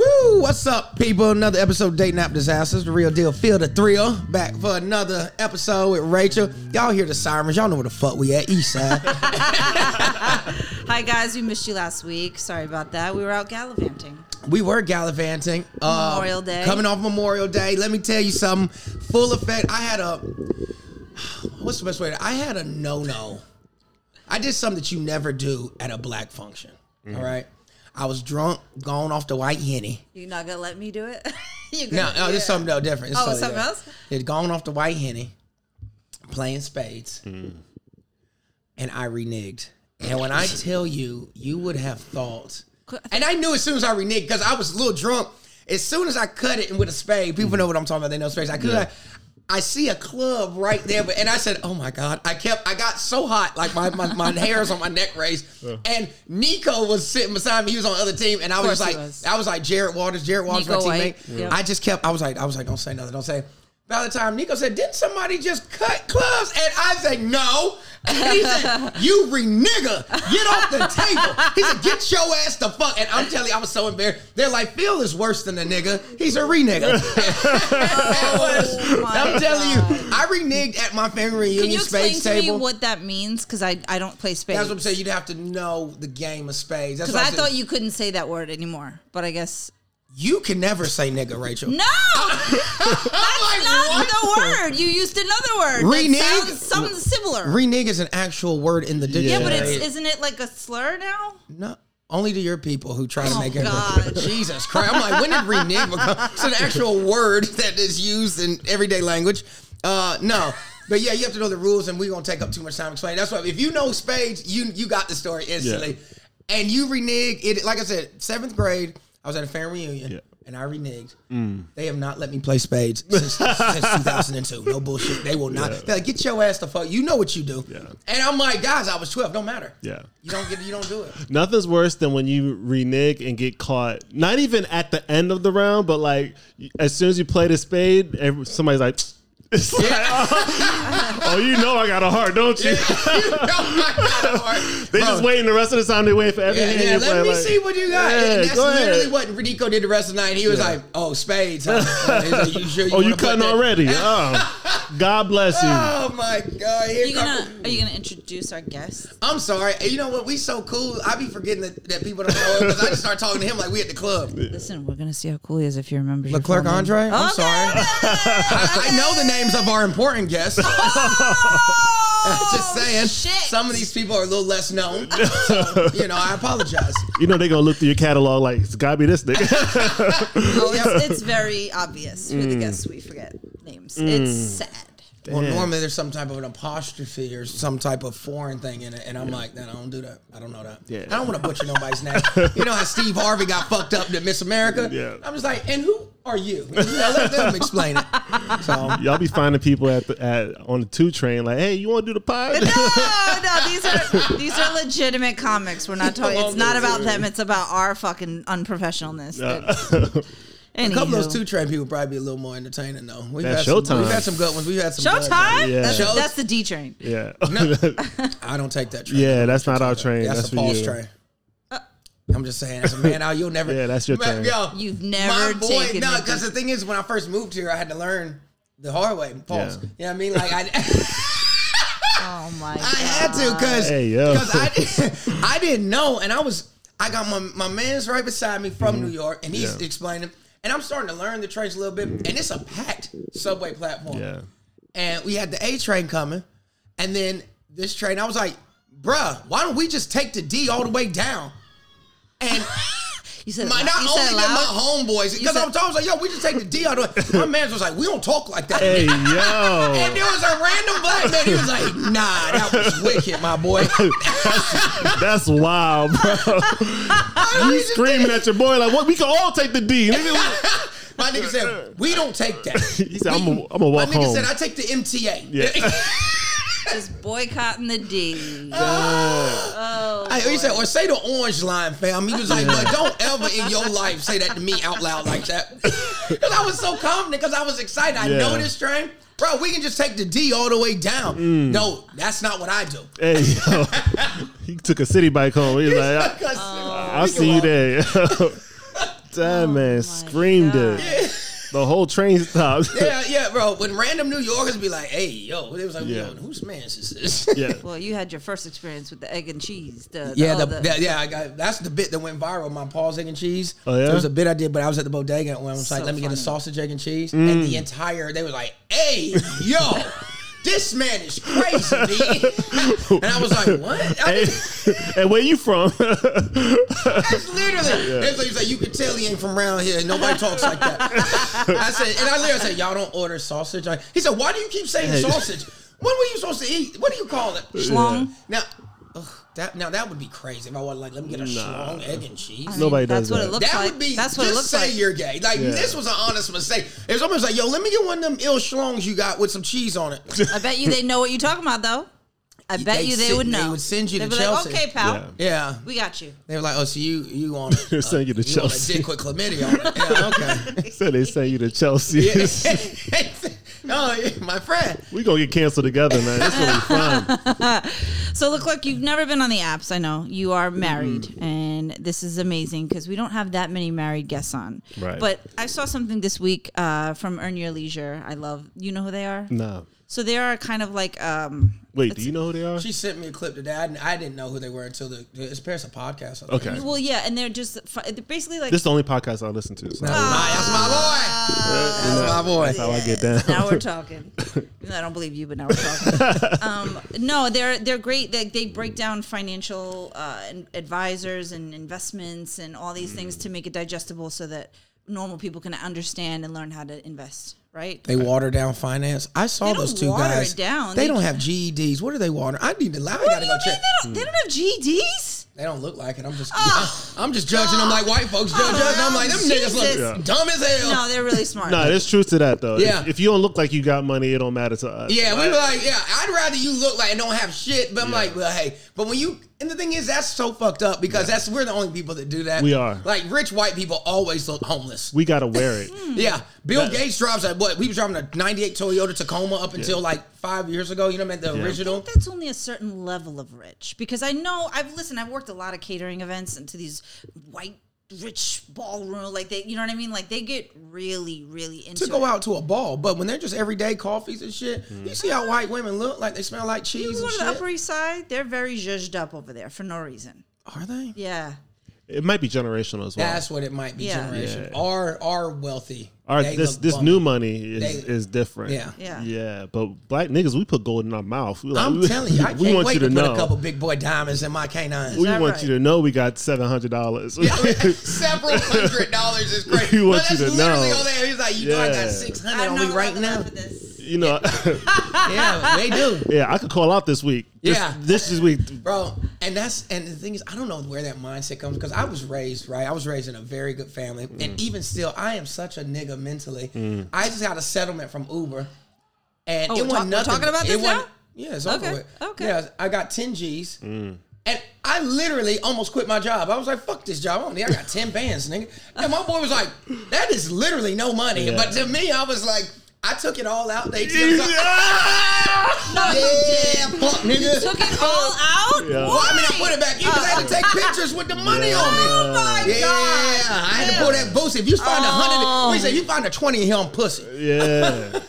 Woo! What's up, people? Another episode of Dating App Disasters, the real deal. Feel the thrill. Back for another episode with Rachel. Y'all hear the sirens. Y'all know where the fuck we at. East side. Hi guys, we missed you last week. Sorry about that. We were out gallivanting. we were gallivanting. Uh, Memorial Day. Coming off Memorial Day. Let me tell you something. Full effect. I had a. What's the best way? To, I had a no no. I did something that you never do at a black function. All right. I was drunk, gone off the white henny. You're not gonna let me do it? No, gonna- no, this something no different. It's Oh, totally something different. else? It's gone off the white henny, playing spades, hmm. and I reneged. And when I tell you, you would have thought, and I knew as soon as I reneged because I was a little drunk. As soon as I cut it with a spade, people hmm. know what I'm talking about. They know spades. I could. I, I see a club right there, but and I said, "Oh my god!" I kept. I got so hot, like my my, my hairs on my neck raised. And Nico was sitting beside me. He was on the other team, and I was course just he like, was. I was like Jared Waters. Jared Waters, Nico my teammate. Yeah. I just kept. I was like, I was like, don't say nothing. Don't say. By the time Nico said, "Didn't somebody just cut clubs?" and I said, "No." And he said, "You renigger, get off the table." He said, "Get your ass the fuck." And I'm telling you, I was so embarrassed. They're like, "Phil is worse than a nigga. He's a renigger." That was- Oh my I'm telling God. you, I reneged at my family reunion Can reunion you explain spades to me what that means? Because I, I don't play spades. That's what I'm saying. You'd have to know the game of spades. Because what I said. thought you couldn't say that word anymore, but I guess you can never say nigga, Rachel. no. I'm not like, what? the word. You used another word. that Renege? sounds something similar. Renege is an actual word in the dictionary. yeah, but it's isn't it like a slur now? No, only to your people who try to Oh, make it. God. Jesus Christ! I'm like, when did renege become? It's an actual word that is used in everyday language. Uh, no, but yeah, you have to know the rules, and we're gonna take up too much time explaining. That's why if you know spades, you you got the story instantly, and you renege it. Like I said, seventh grade, I was at a family reunion. Yeah. And I reneged. Mm. They have not let me play spades since, since 2002. No bullshit. They will not. Yeah. They're like, get your ass the fuck. You know what you do. Yeah. And I'm like, guys, I was 12. Don't matter. Yeah. You don't get. You don't do it. Nothing's worse than when you renege and get caught. Not even at the end of the round, but like as soon as you play the spade, somebody's like, it's like, oh, oh, you know I got a heart, don't you? you know I got a heart. They Bro, just waiting the rest of the time. They wait for every Yeah, hand yeah, you let play. me like, see what you got. Yeah, and that's go ahead. literally what Rico did the rest of the night. He was like, "Oh, spades." Huh? Like, you sure you Oh, you cutting already? Oh, God bless you. Oh my God! Here Are you gonna Are you gonna introduce our guest? I'm sorry. You know what? We so cool. I be forgetting that, that people don't know because I just start talking to him like we at the club. Listen, we're gonna see how cool he is if you remember. your Leclerc. Andre. I'm Okay, sorry. okay. I, I know the names of our important guests. just oh, saying. Oh, shit. Some of these people are a little less known. So, you know, I apologize. You know they're gonna look through your catalog like it's gotta be this nigga. Oh, it's, it's very obvious who the guests we forget names. It's mm. sad. Well, normally there's some type of an apostrophe or some type of foreign thing in it, and I'm like, no, I don't do that. I don't know that. Yeah. I don't want to butcher nobody's name. You know how Steve Harvey got fucked up to Miss America? Yeah. I'm just like, and who are you? You know, let them explain it. So Y'all be finding people at the at on the two train like, hey, you want to do the pod? No, no, these are these are legitimate comics. We're not talking. It's not about them. It's about our fucking unprofessionalness. That's- a couple of those two train people probably be a little more entertaining though. We've Yeah, had some, we've had some good ones. We've had some good Showtime. ones. Yeah. That's, Shows- that's the D train. yeah. I don't take that train. Yeah, that's not our train. That's, That's, a for Paul's you. train. I'm just saying, as a man out, you'll never. Yeah, that's your Man, train. Yo, You've never my boy, taken no, because the thing is, when I first moved here, I had to learn the hard way. Pause. Yeah. You know what I mean? Like I. Oh my god. I had to because Hey, yo. I, I didn't know, and I was I got my my man's right beside me from New York, and he's Mm-hmm. Yeah. explaining, and I'm starting to learn the trains a little bit, and it's a packed subway platform. Yeah. and we had the A train coming, and then this train, I was like, bruh, why don't we just take the D all the way down? And You said my not loud. You said only it did my homeboys, because I'm talking was like, yo, we just take the D out of the way. My man was like, we don't talk like that. Hey, And yo. there was a random black man. He was like, "Nah, that was wicked, my boy." That's wild, bro. You just screaming at your boy like, "What? We can all take the D." My nigga said, "We don't take that." He said, "I'm gonna I'm My nigga home." said, "I take the MTA." Yeah. Just boycotting the D. Oh, he said, or say the orange line, fam. He was like, but don't ever in your life say that to me out loud like that. Because I was so confident, because I was excited. I Yeah. know this train. Bro, we can just take the D all the way down. Mm. No, that's not what I do. Hey, yo. he took a Citi Bike home. He's was like, Because- I'll see you there. Damn, man, screamed God. it. The whole train stopped. Yeah, yeah, bro. When random New Yorkers be like, "Hey, yo," it was like, Yeah. "Yo, whose man's is this?" yeah. Well, you had your first experience with the egg and cheese. The, Yeah, the, the, yeah, I got that's the bit that went viral. My Paul's egg and cheese. Oh, yeah? There was a bit I did, but I was at the bodega and I was like, So "Let me get a sausage, egg, and cheese." Mm. And the entire they were like, "Hey, yo, this man is crazy." And I was like, "What?" I Hey, mean, hey, where you from? that's literally. It's like, he's like, "You can tell he ain't from around here. Nobody talks like that." I said, and I literally said, "Y'all don't order sausage." Like, he said, "Why do you keep saying Hey. sausage? What were you supposed to eat? What do you call it?" Schlong. Now, ugh, that now that would be crazy if I was like, "Let me get a schlong egg and cheese." I mean, Nobody that's does what that. it looks That like. would be. that's what just it looks say like. you're gay. Like Yeah. this was an honest mistake. It was almost like, yo, let me get one of them ill schlongs you got with some cheese on it. I bet you they know what you're talking about, though. I bet They you they send- would know. they would send you They'd to be Chelsea. Like, okay, pal, Yeah. Yeah, we got you. they were like, oh, so you you on? They're sending you to uh, you want a Chelsea. dick with chlamydia? Yeah, okay. so they send you to Chelsea. Yeah. oh, my friend. we gonna get canceled together, man. That's gonna be fun. So look like you've never been on the apps. I know you are married, Mm-hmm. and this is amazing because we don't have that many married guests on. Right. But I saw something this week uh, from Earn Your Leisure. I love. You know who they are? Nah. So they are kind of like. Um, Wait, do you know who they are? She sent me a clip today. I, didn't- I didn't know who they were until the. It's apparently a podcast. I think. Okay. well, yeah, and they're just fi- they're basically like. This is the only podcast I listen to. So Nah, that's my boy. That's my boy. that's how I get down. now we're talking. Even though I don't believe you, but now we're talking. um, no, they're they're great. They, they break down financial uh, and advisors and investments and all these things to make it digestible, so that normal people can understand and learn how to invest. Right? They water down finance. I saw those two water guys. it down. They, They don't have GEDs. What are they water? I need to. I What gotta do go you mean check. they don't, they don't have GEDs? They don't look like it. I'm just, Oh, I'm just judging them like white folks judge Oh, us. I'm like, them niggas look Jesus. dumb as hell. No, they're really smart. Nah, there's truth to that though. Yeah. If, if you don't look like you got money, it don't matter to us. Yeah, we were like, yeah, I'd rather you look like and don't have shit. But I'm like, well, hey, but when you and the thing is, that's so fucked up because that's we're the only people that do that. We are. like rich white people always look homeless. We gotta wear it. Yeah, Bill That- Gates drives a what? We was driving a '98 Toyota Tacoma up until like five years ago. You know, what I mean, the Yeah. original. that's only a certain level of rich because I know I've listened. I've worked a lot of catering events and to these white rich ballroom like they you know what I mean like they get really really into To go it. out to a ball, but when they're just everyday coffees and shit, mm-hmm. you see how white women look like they smell like cheese. You cheese go and to the. Upper East Side, they're very zhuzhed up over there for no reason. Are they? Yeah, It might be generational as well. That's what it might be. Yeah. Generation. Yeah. Are are wealthy. Our, They this look this bummy. new money is, They- is different. Yeah. Yeah. Yeah. But black niggas, we put gold in our mouth. We like- I'm telling you, I we can't want wait you to, to put know. a couple big boy diamonds in my canines. we that want right? you to know we got seven hundred dollars. Several hundred dollars is great. We want but you that's to literally know. on there. He's like, you know, I got Yeah. six hundred on me right now. You know, Yeah, they do, yeah, I could call out this week. This- Yeah. this is week. bro. And that's and the thing is, I don't know where that mindset comes because I was raised right. I was raised in a very good family, Mm. and even still, I am such a nigga mentally. I just got a settlement from Uber, and Oh, it we're wasn't talk- we're nothing. talking about it this wasn't- now? Yeah, it's over Okay, with. okay. Yeah, I got ten G's. Mm. And I literally almost quit my job. I was like, fuck this job. I don't need, I got 10 bands, nigga. And my boy was like, that is literally no money. Yeah. But to me, I was like, I took it all out. They ATM. No, yeah, you did. fuck, nigga. Took it all out. Yeah. Well, I mean, I put it back in because I had to take pictures with the money on me. Oh my Yeah, god! I had to pull that boost. If you find a hundred, we say you find a twenty here on pussy. Yeah,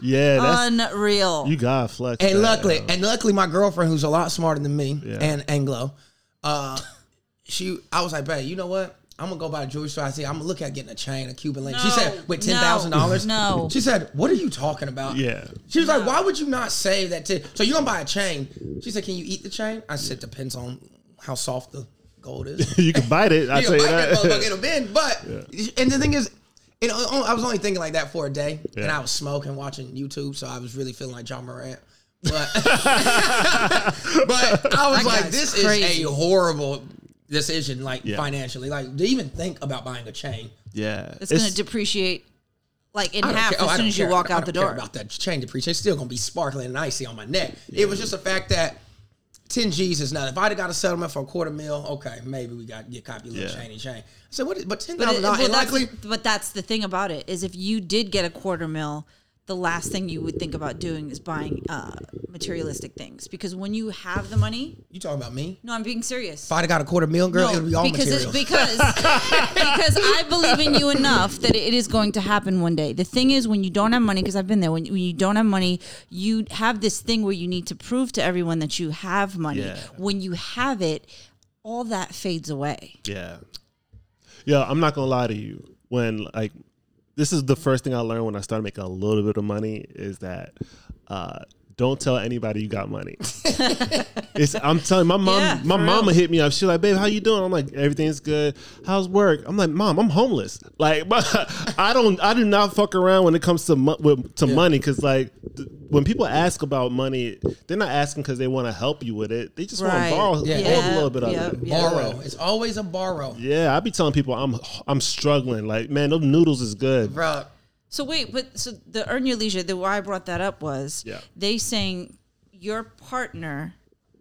yeah. That's Unreal. you got flex. And that, luckily, yo. and luckily, my girlfriend, who's a lot smarter than me, Yeah. and Anglo, uh, she, I was like, babe, you know what? I'm gonna go buy the jewelry store. I see. I'm gonna look at getting a chain, a Cuban link. she said, with no, ten thousand dollars. no. She said, what are you talking about? Yeah. She was like, why would you not save that? T- so you're gonna buy a chain? She said, can you eat the chain? I said, depends on how soft the gold is. you can bite it. I You tell can you bite that motherfucker, it'll bend. But and the thing is, you know, I was only thinking like that for a day, and I was smoking, watching YouTube, so I was really feeling like Ja Morant. But but I was That like, this crazy. is a horrible decision, like Yeah. financially, like to even think about buying a chain. yeah, it's, going to depreciate like in half care- oh, I as soon as you care. walk I out the don't care door. About that chain depreciation, it's still gonna be sparkling and icy on my neck. It was just the fact that ten G's is not. If I'd have got a settlement for a quarter mil, okay, maybe we got get copy a little Yeah. chain and chain. I said, what? Is, but ten But, dollars, well, likely. but that's the thing about it is if you did get a quarter mil, the last thing you would think about doing is buying uh, materialistic things because when you have the money, You talking about me? no, I'm being serious. If I'd have got a quarter mil, girl, it would be all because materials. It's, because because I believe in you enough that it is going to happen one day. The thing is, when you don't have money, because I've been there. When, when you don't have money, you have this thing where you need to prove to everyone that you have money. Yeah. When you have it, all that fades away. Yeah. Yeah, I'm not gonna lie to you. When like this is the first thing I learned when I started making a little bit of money is that uh don't tell anybody you got money. it's I'm telling my mom Yeah, my mama real. hit me up. She's like, babe, how you doing? I'm like, everything's good. How's work? I'm like, mom, I'm homeless. Like I don't I do not fuck around when it comes to mo- with, to money because like th- when people ask about money, they're not asking because they want to help you with it. They just Right. want to borrow, Yeah. hold a little bit of it. borrow. It's always a borrow, Yeah, I be telling people I'm I'm struggling. Like, man, those noodles is good. bro. So wait, but so the earn your leisure. The why I brought that up was Yeah. they saying your partner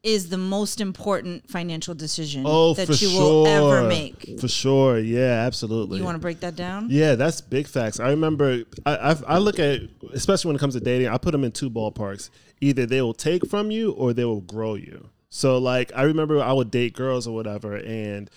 is the most important financial decision Oh, that you sure. will ever make. For sure. Yeah, absolutely. You want to break that down? Yeah, that's big facts. I remember. I, I I look at especially when it comes to dating. I put them in two ballparks. Either they will take from you or they will grow you. So like I remember I would date girls or whatever, and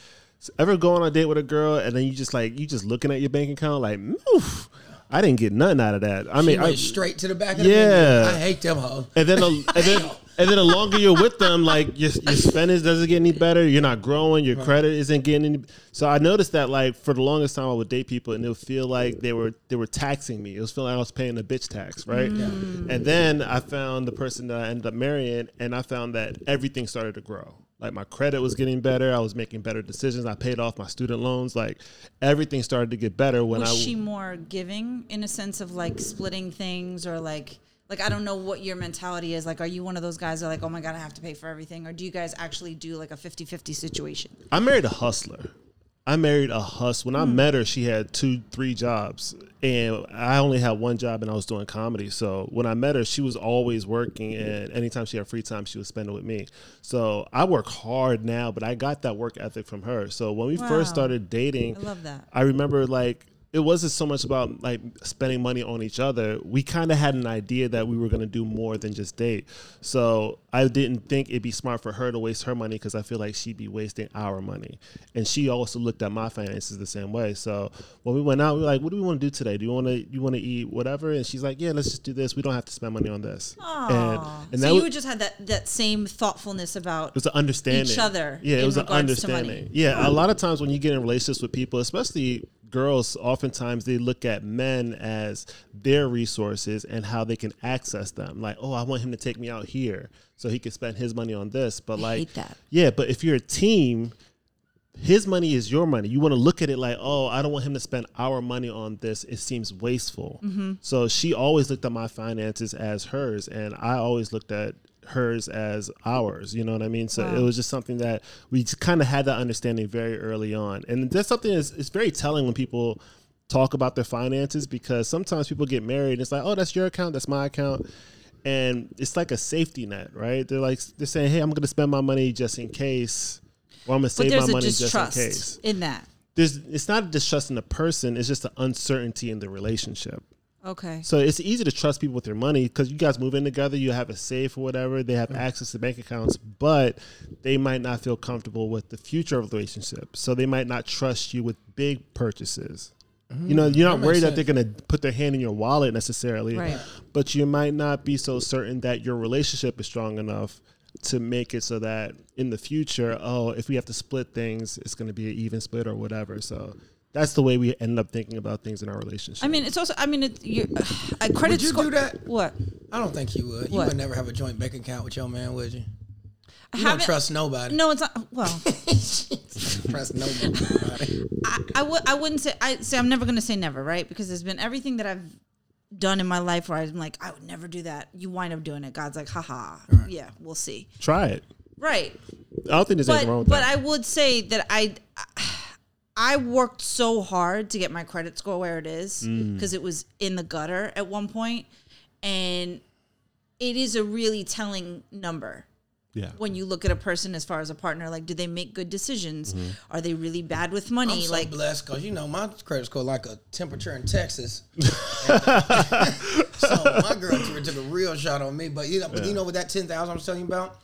ever go on a date with a girl and then you just like you just looking at your bank account like, oof, I didn't get nothing out of that. I mean, I, went straight to the back of Yeah. the menu. I hate them hoes. and then the, and then and then the longer you're with them, like your, your spending doesn't get any better. You're not growing. Your credit isn't getting any. So I noticed that like for the longest time I would date people and it would feel like they were they were taxing me. It was feeling like I was paying a bitch tax, right? And then I found the person that I ended up marrying, and I found that everything started to grow. Like my credit was getting better. I was making better decisions. I paid off my student loans. Like everything started to get better when Was I. Was she more giving in a sense of like splitting things or like like I don't know what your mentality is. Like are you one of those guys that are like, "Oh my god, I have to pay for everything?" Or do you guys actually do like a 50-50 situation? I married a hustler. I married a hus. When I Hmm. met her, she had two, three jobs, and I only had one job, and I was doing comedy. So when I met her, she was always working, and anytime she had free time, she would spend it with me. So I work hard now, but I got that work ethic from her. So when we Wow. first started dating, I love that. I remember like it wasn't so much about like spending money on each other. We kind of had an idea that we were going to do more than just date. So I didn't think it'd be smart for her to waste her money because I feel like she'd be wasting our money. And she also looked at my finances the same way. So when we went out, we were like, "What do we want to do today? Do you want to you want to eat whatever?" And she's like, "Yeah, let's just do this. We don't have to spend money on this." And and so you was, just had that that same thoughtfulness about it was an understanding each other Yeah, it was an regards to money. understanding. Yeah, a lot of times when you get in relationships with people, especially girls, oftentimes they look at men as their resources and how they can access them. Like, oh, I want him to take me out here so he can spend his money on this. But like, hate that. yeah, but if you're a team. His money is your money. You want to look at it like, oh, I don't want him to spend our money on this. It seems wasteful. Mm-hmm. So she always looked at my finances as hers, and I always looked at hers as ours. You know what I mean? So it was just something that we kind of had that understanding very early on, and that's something that's it's very telling when people talk about their finances because sometimes people get married and it's like, oh, that's your account, that's my account. And it's like a safety net, right? They're like they're saying, "Hey, I'm going to spend my money just in case, or I'm going to save my money just in case." in that. There's, it's not a distrust in the person; it's just an uncertainty in the relationship. Okay. So it's easy to trust people with your money because you guys move in together, you have a safe or whatever, they have mm. access to bank accounts, but they might not feel comfortable with the future of the relationship. So they might not trust you with big purchases. You know, mm, you're not that worried that they're going to put their hand in your wallet necessarily, Right. but you might not be so certain that your relationship is strong enough to make it so that in the future, oh, if we have to split things, it's going to be an even split or whatever. So that's the way we end up thinking about things in our relationship. I mean, it's also. I mean, it, you uh, a credit Would you score. do that? What? I don't think you would. You What? would never have a joint bank account with your man, would you? You don't trust nobody. No, it's not. Well, trust nobody. I, I would. I wouldn't say. I say. I'm never going to say never, right? Because there's been everything that I've done in my life where I'm like, I would never do that. You wind up doing it. God's like, haha. Yeah, we'll see. Try it. Right. I don't think there's But anything wrong with but that. But I would say that I I worked so hard to get my credit score where it is Mm. because it was in the gutter at one point, and it is a really telling number Yeah. when you look at a person as far as a partner. Like, do they make good decisions? Are they really bad with money? I'm so like, blessed because you know my credit score like a temperature in Texas. so my girl took, took a real shot on me, but you know, but you know what that ten thousand I was telling you about.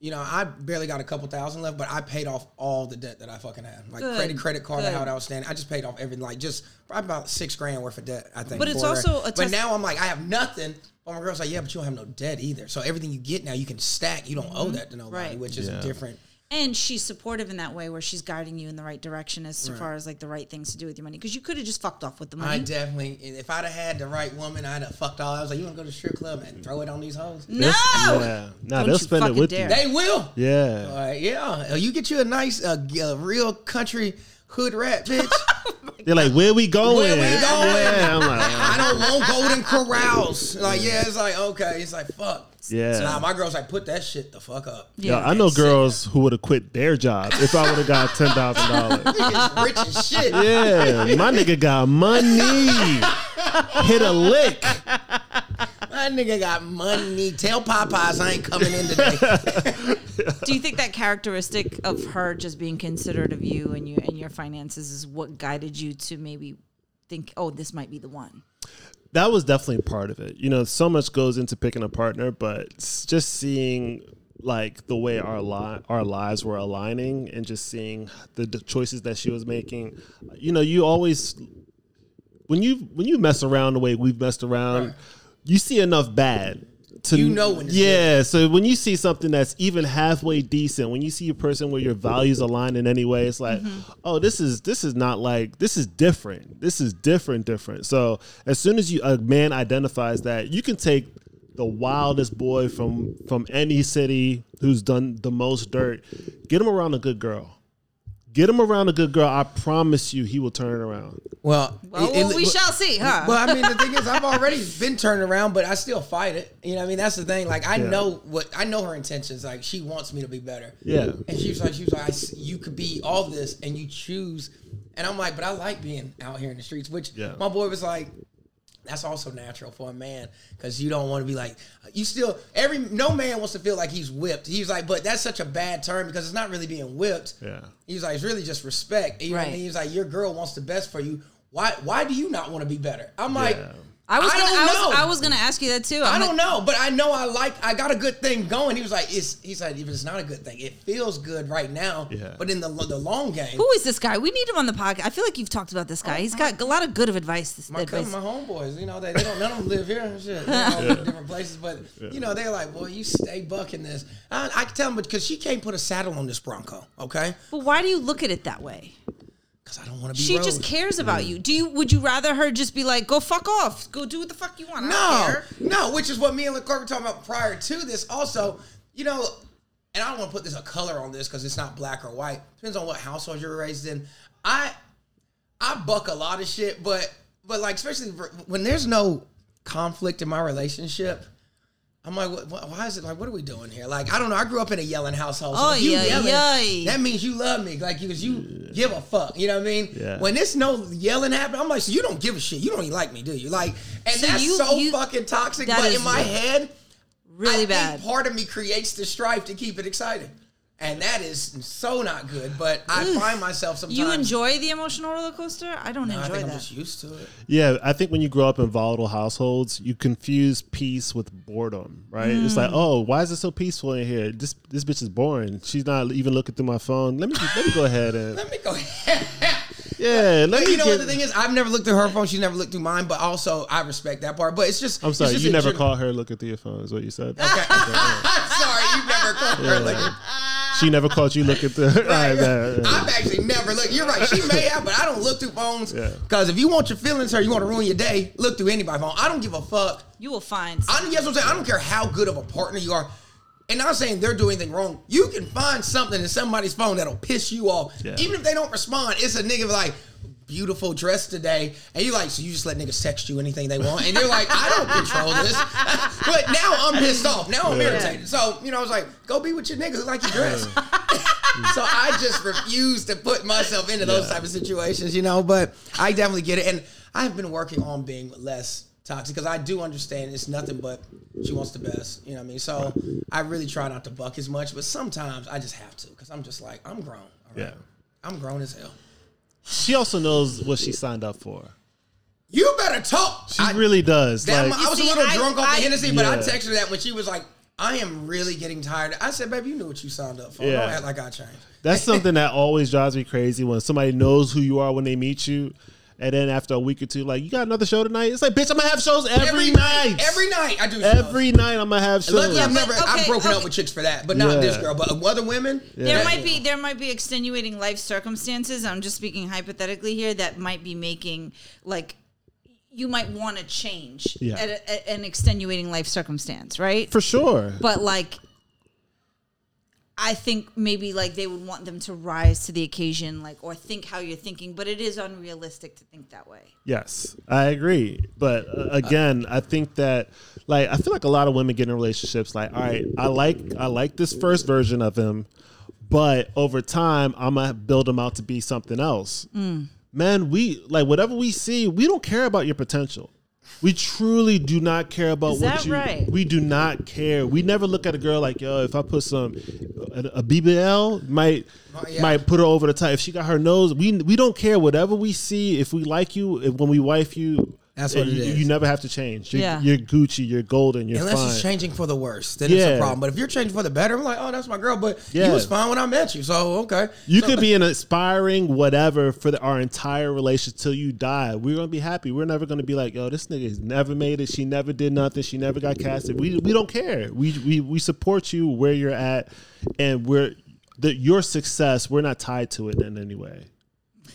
You know, I barely got a couple thousand left, but I paid off all the debt that I fucking had. Like Good. credit, credit card, I Good. had outstanding. I just paid off everything, like just probably about six grand worth of debt. I think. But it's also a but now I'm like, I have nothing. But my girl's like, yeah, but you don't have no debt either. So everything you get now, you can stack. You don't owe that to nobody, Mm-hmm. Right. which is Yeah. different. And she's supportive in that way where she's guiding you in the right direction as far as like the right things to do with your money because you could have just fucked off with the money. I definitely, if I'd have had the right woman, I'd have fucked all. I was like, you want to go to the strip club and throw it on these hoes? no, Yeah. Nah, Don't they'll spend it with dare. you. They will. Yeah. All right, yeah. You get you a nice, uh, g- uh, real country hood rat, bitch. Oh They're like, where we going? Where we going? Yeah. I'm like, I don't oh. want golden corrals. Like, yeah, it's like okay, it's like fuck. Yeah. Nah, my girl's like, put that shit the fuck up. Yeah, I know girls who would have quit their job if I would have got ten thousand dollars. Rich as shit. Yeah, my nigga got money. Hit a lick. My nigga got money. Tell Popeyes I ain't coming in today. Do you think that characteristic of her just being considerate of you and your and your finances is what guided you to maybe think, oh, this might be the one? That was definitely part of it. You know, so much goes into picking a partner, but just seeing like the way our li- our lives were aligning and just seeing the, the choices that she was making. You know, you always when you when you mess around the way we've messed around, you see enough bad to You know when yeah. So when you see something that's even halfway decent, when you see a person where your values align in any way, it's like, mm-hmm. oh, this is this is not like this is different. This is different, different. So as soon as you a man identifies that, you can take the wildest boy from from any city who's done the most dirt, get him around a good girl. Get him around a good girl. I promise you, he will turn it around. Well, Well, it- it- we shall see, huh? Well, I mean, the thing is, I've already been turned around, but I still fight it. You know, I mean, that's the thing. Like, I Yeah. know what I know her intentions. Like, she wants me to be better. Yeah. And she was like, she was like, you could be all this, and you choose. And I'm like, but I like being out here in the streets. Which Yeah. my boy was like, that's also natural for a man because you don't want to be like you still every no man wants to feel like he's whipped. He's like, but that's such a bad term because it's not really being whipped. Yeah. He's like, it's really just respect. You know what I Right. mean? He's like, your girl wants the best for you. Why? Why do you not want to be better? I'm like, Yeah. I was I gonna, don't I was, know. I was gonna ask you that too. I I'm don't like, know, but I know I like. I got a good thing going. He was like, it's. He's like, even it's not a good thing. It feels good right now. Yeah. But in the the long game, Who is this guy? We need him on the podcast. I feel like you've talked about this guy. He's oh, got a lot of good of advice. This my advice. cousin, my homeboys, you know, they, they don't none of them live here and shit. They all live in different places, but you know, they're like, boy, you stay bucking this. I, I can tell them because she can't put a saddle on this Bronco, okay? But why do you look at it that way? Because I don't want to be. She just cares about mm. you. Do you? Would you rather her just be like, "Go fuck off, go do what the fuck you want"? No, no, which is what me and Leclerc were talking about prior to this. Also, you know, and I don't want to put this a color on this because it's not black or white. Depends on what household you're raised in. I I buck a lot of shit, but but like especially when there's no conflict in my relationship. I'm like, what, what- why is it like? What are we doing here? Like, I don't know. I grew up in a yelling household. So Oh, you yeah, yelling, yeah. that means you love me, like, because you give a fuck. You know what I mean? Yeah. When there's no yelling happening, I'm like, so you don't give a shit. You don't even like me, do you? Like, and So that's you- so you- fucking toxic. But in my head, Really I bad. Think part of me creates the strife to keep it exciting, and that is so not good. But I find myself sometimes. You enjoy the emotional roller coaster? I don't I enjoy think I'm just used to it. Yeah, I think when you grow up in volatile households, you confuse peace with boredom, right? It's like, hmm. oh, why is it so peaceful in here? This this bitch is boring. She's not even looking through my phone. Let me let me go ahead and Let me go. Ahead. Yeah. Let But me you know get, what the thing is? I've never looked through her phone. She's never looked through mine. But also, I respect that part. But it's just. I'm sorry, just you never gen- caught her looking through your phone. Is what you said. Okay. I'm sorry, you never caught her. Like, She never caught you looking through. All right, man. I've actually never looked. You're right. She may have, but I don't look through phones. Yeah. Because if you want your feelings hurt, you want to ruin your day, look through anybody's phone. I don't give a fuck. You will find. I don't, yes, what I'm saying. I don't care how good of a partner you are. And I'm not saying they're doing anything wrong. You can find something in somebody's phone that'll piss you off. Yeah. Even if they don't respond, it's a nigga like, beautiful dress today. And you're like, so you just let niggas text you anything they want. And you're like, I don't control this. but now I'm pissed off. Now I'm irritated. So, you know, I was like, go be with your nigga who like your dress. so I just refuse to put myself into those Yeah. type of situations, you know. But I definitely get it, and I've been working on being less toxic because I do understand it's nothing but she wants the best, you know what I mean. So I really try not to buck as much, but sometimes I just have to because I'm just like I'm grown. all right? Yeah. I'm grown as hell. She also knows what she signed up for. You better talk. She I- really does. That, like, I was see, a little I- drunk off the Hennessy, but I texted her that when she was like, "I am really getting tired." I said, "Baby, you knew what you signed up for. Yeah. Don't act like I changed." That's something that always drives me crazy when somebody knows who you are when they meet you, and then after a week or two, like you got another show tonight. It's like, bitch, I'm gonna have shows every, night. Every night I do. Shows. Every night I'm gonna have shows. Luckily, I've never. but- I've okay, broken up with chicks for that, but not this girl. But other women, There might be there might be extenuating life circumstances. I'm just speaking hypothetically here that might be making like you might want to change Yeah. at, a, at an extenuating life circumstance, right? for sure. but like I think maybe like they would want them to rise to the occasion, like or think how you're thinking, but it is unrealistic to think that way. Yes, I agree. But uh, again, I think that like I feel like a lot of women get in relationships like, all right, I like I like this first version of him, but over time I'm gonna build him out to be something else. Man, we like whatever we see, we don't care about your potential. We truly do not care about Is what that you. right? We do not care. We never look at a girl like, yo, if I put some a, a BBL might Oh, yeah. might put her over the top. If she got her nose, we we don't care. Whatever we see, if we like you, if, when we wife you, That's what you, is. you never have to change. You're, Yeah. you're Gucci. You're golden. You're Unless fine. it's changing for the worse, then it's a problem. But if you're changing for the better, I'm like, oh, that's my girl. But Yeah. you was fine when I met you, so okay. You So- could be an aspiring whatever for the, our entire relationship till you die. We're gonna be happy. We're never gonna be like, yo, this nigga has never made it. She never did nothing. She never got casted. We we don't care. We we we support you where you're at, and we're the your success. We're not tied to it in any way,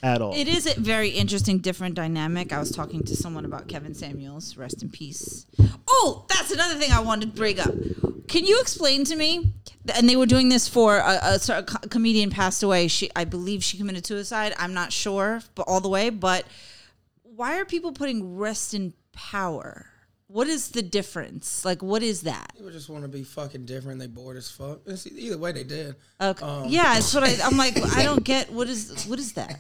at all. It is a very interesting, different dynamic. I was talking to someone about Kevin Samuels, rest in peace. Oh, that's another thing I wanted to bring up. Can you explain to me? And they were doing this for a, a, sort of co- comedian passed away. She, I believe, she committed suicide. I'm not sure, but all the way. But why are people putting rest in power? What is the difference? Like, what is that? People just want to be fucking different. They bored as fuck. It's either way, they did. Okay. Um, yeah, it's what I, I'm like. I don't get what is what is that.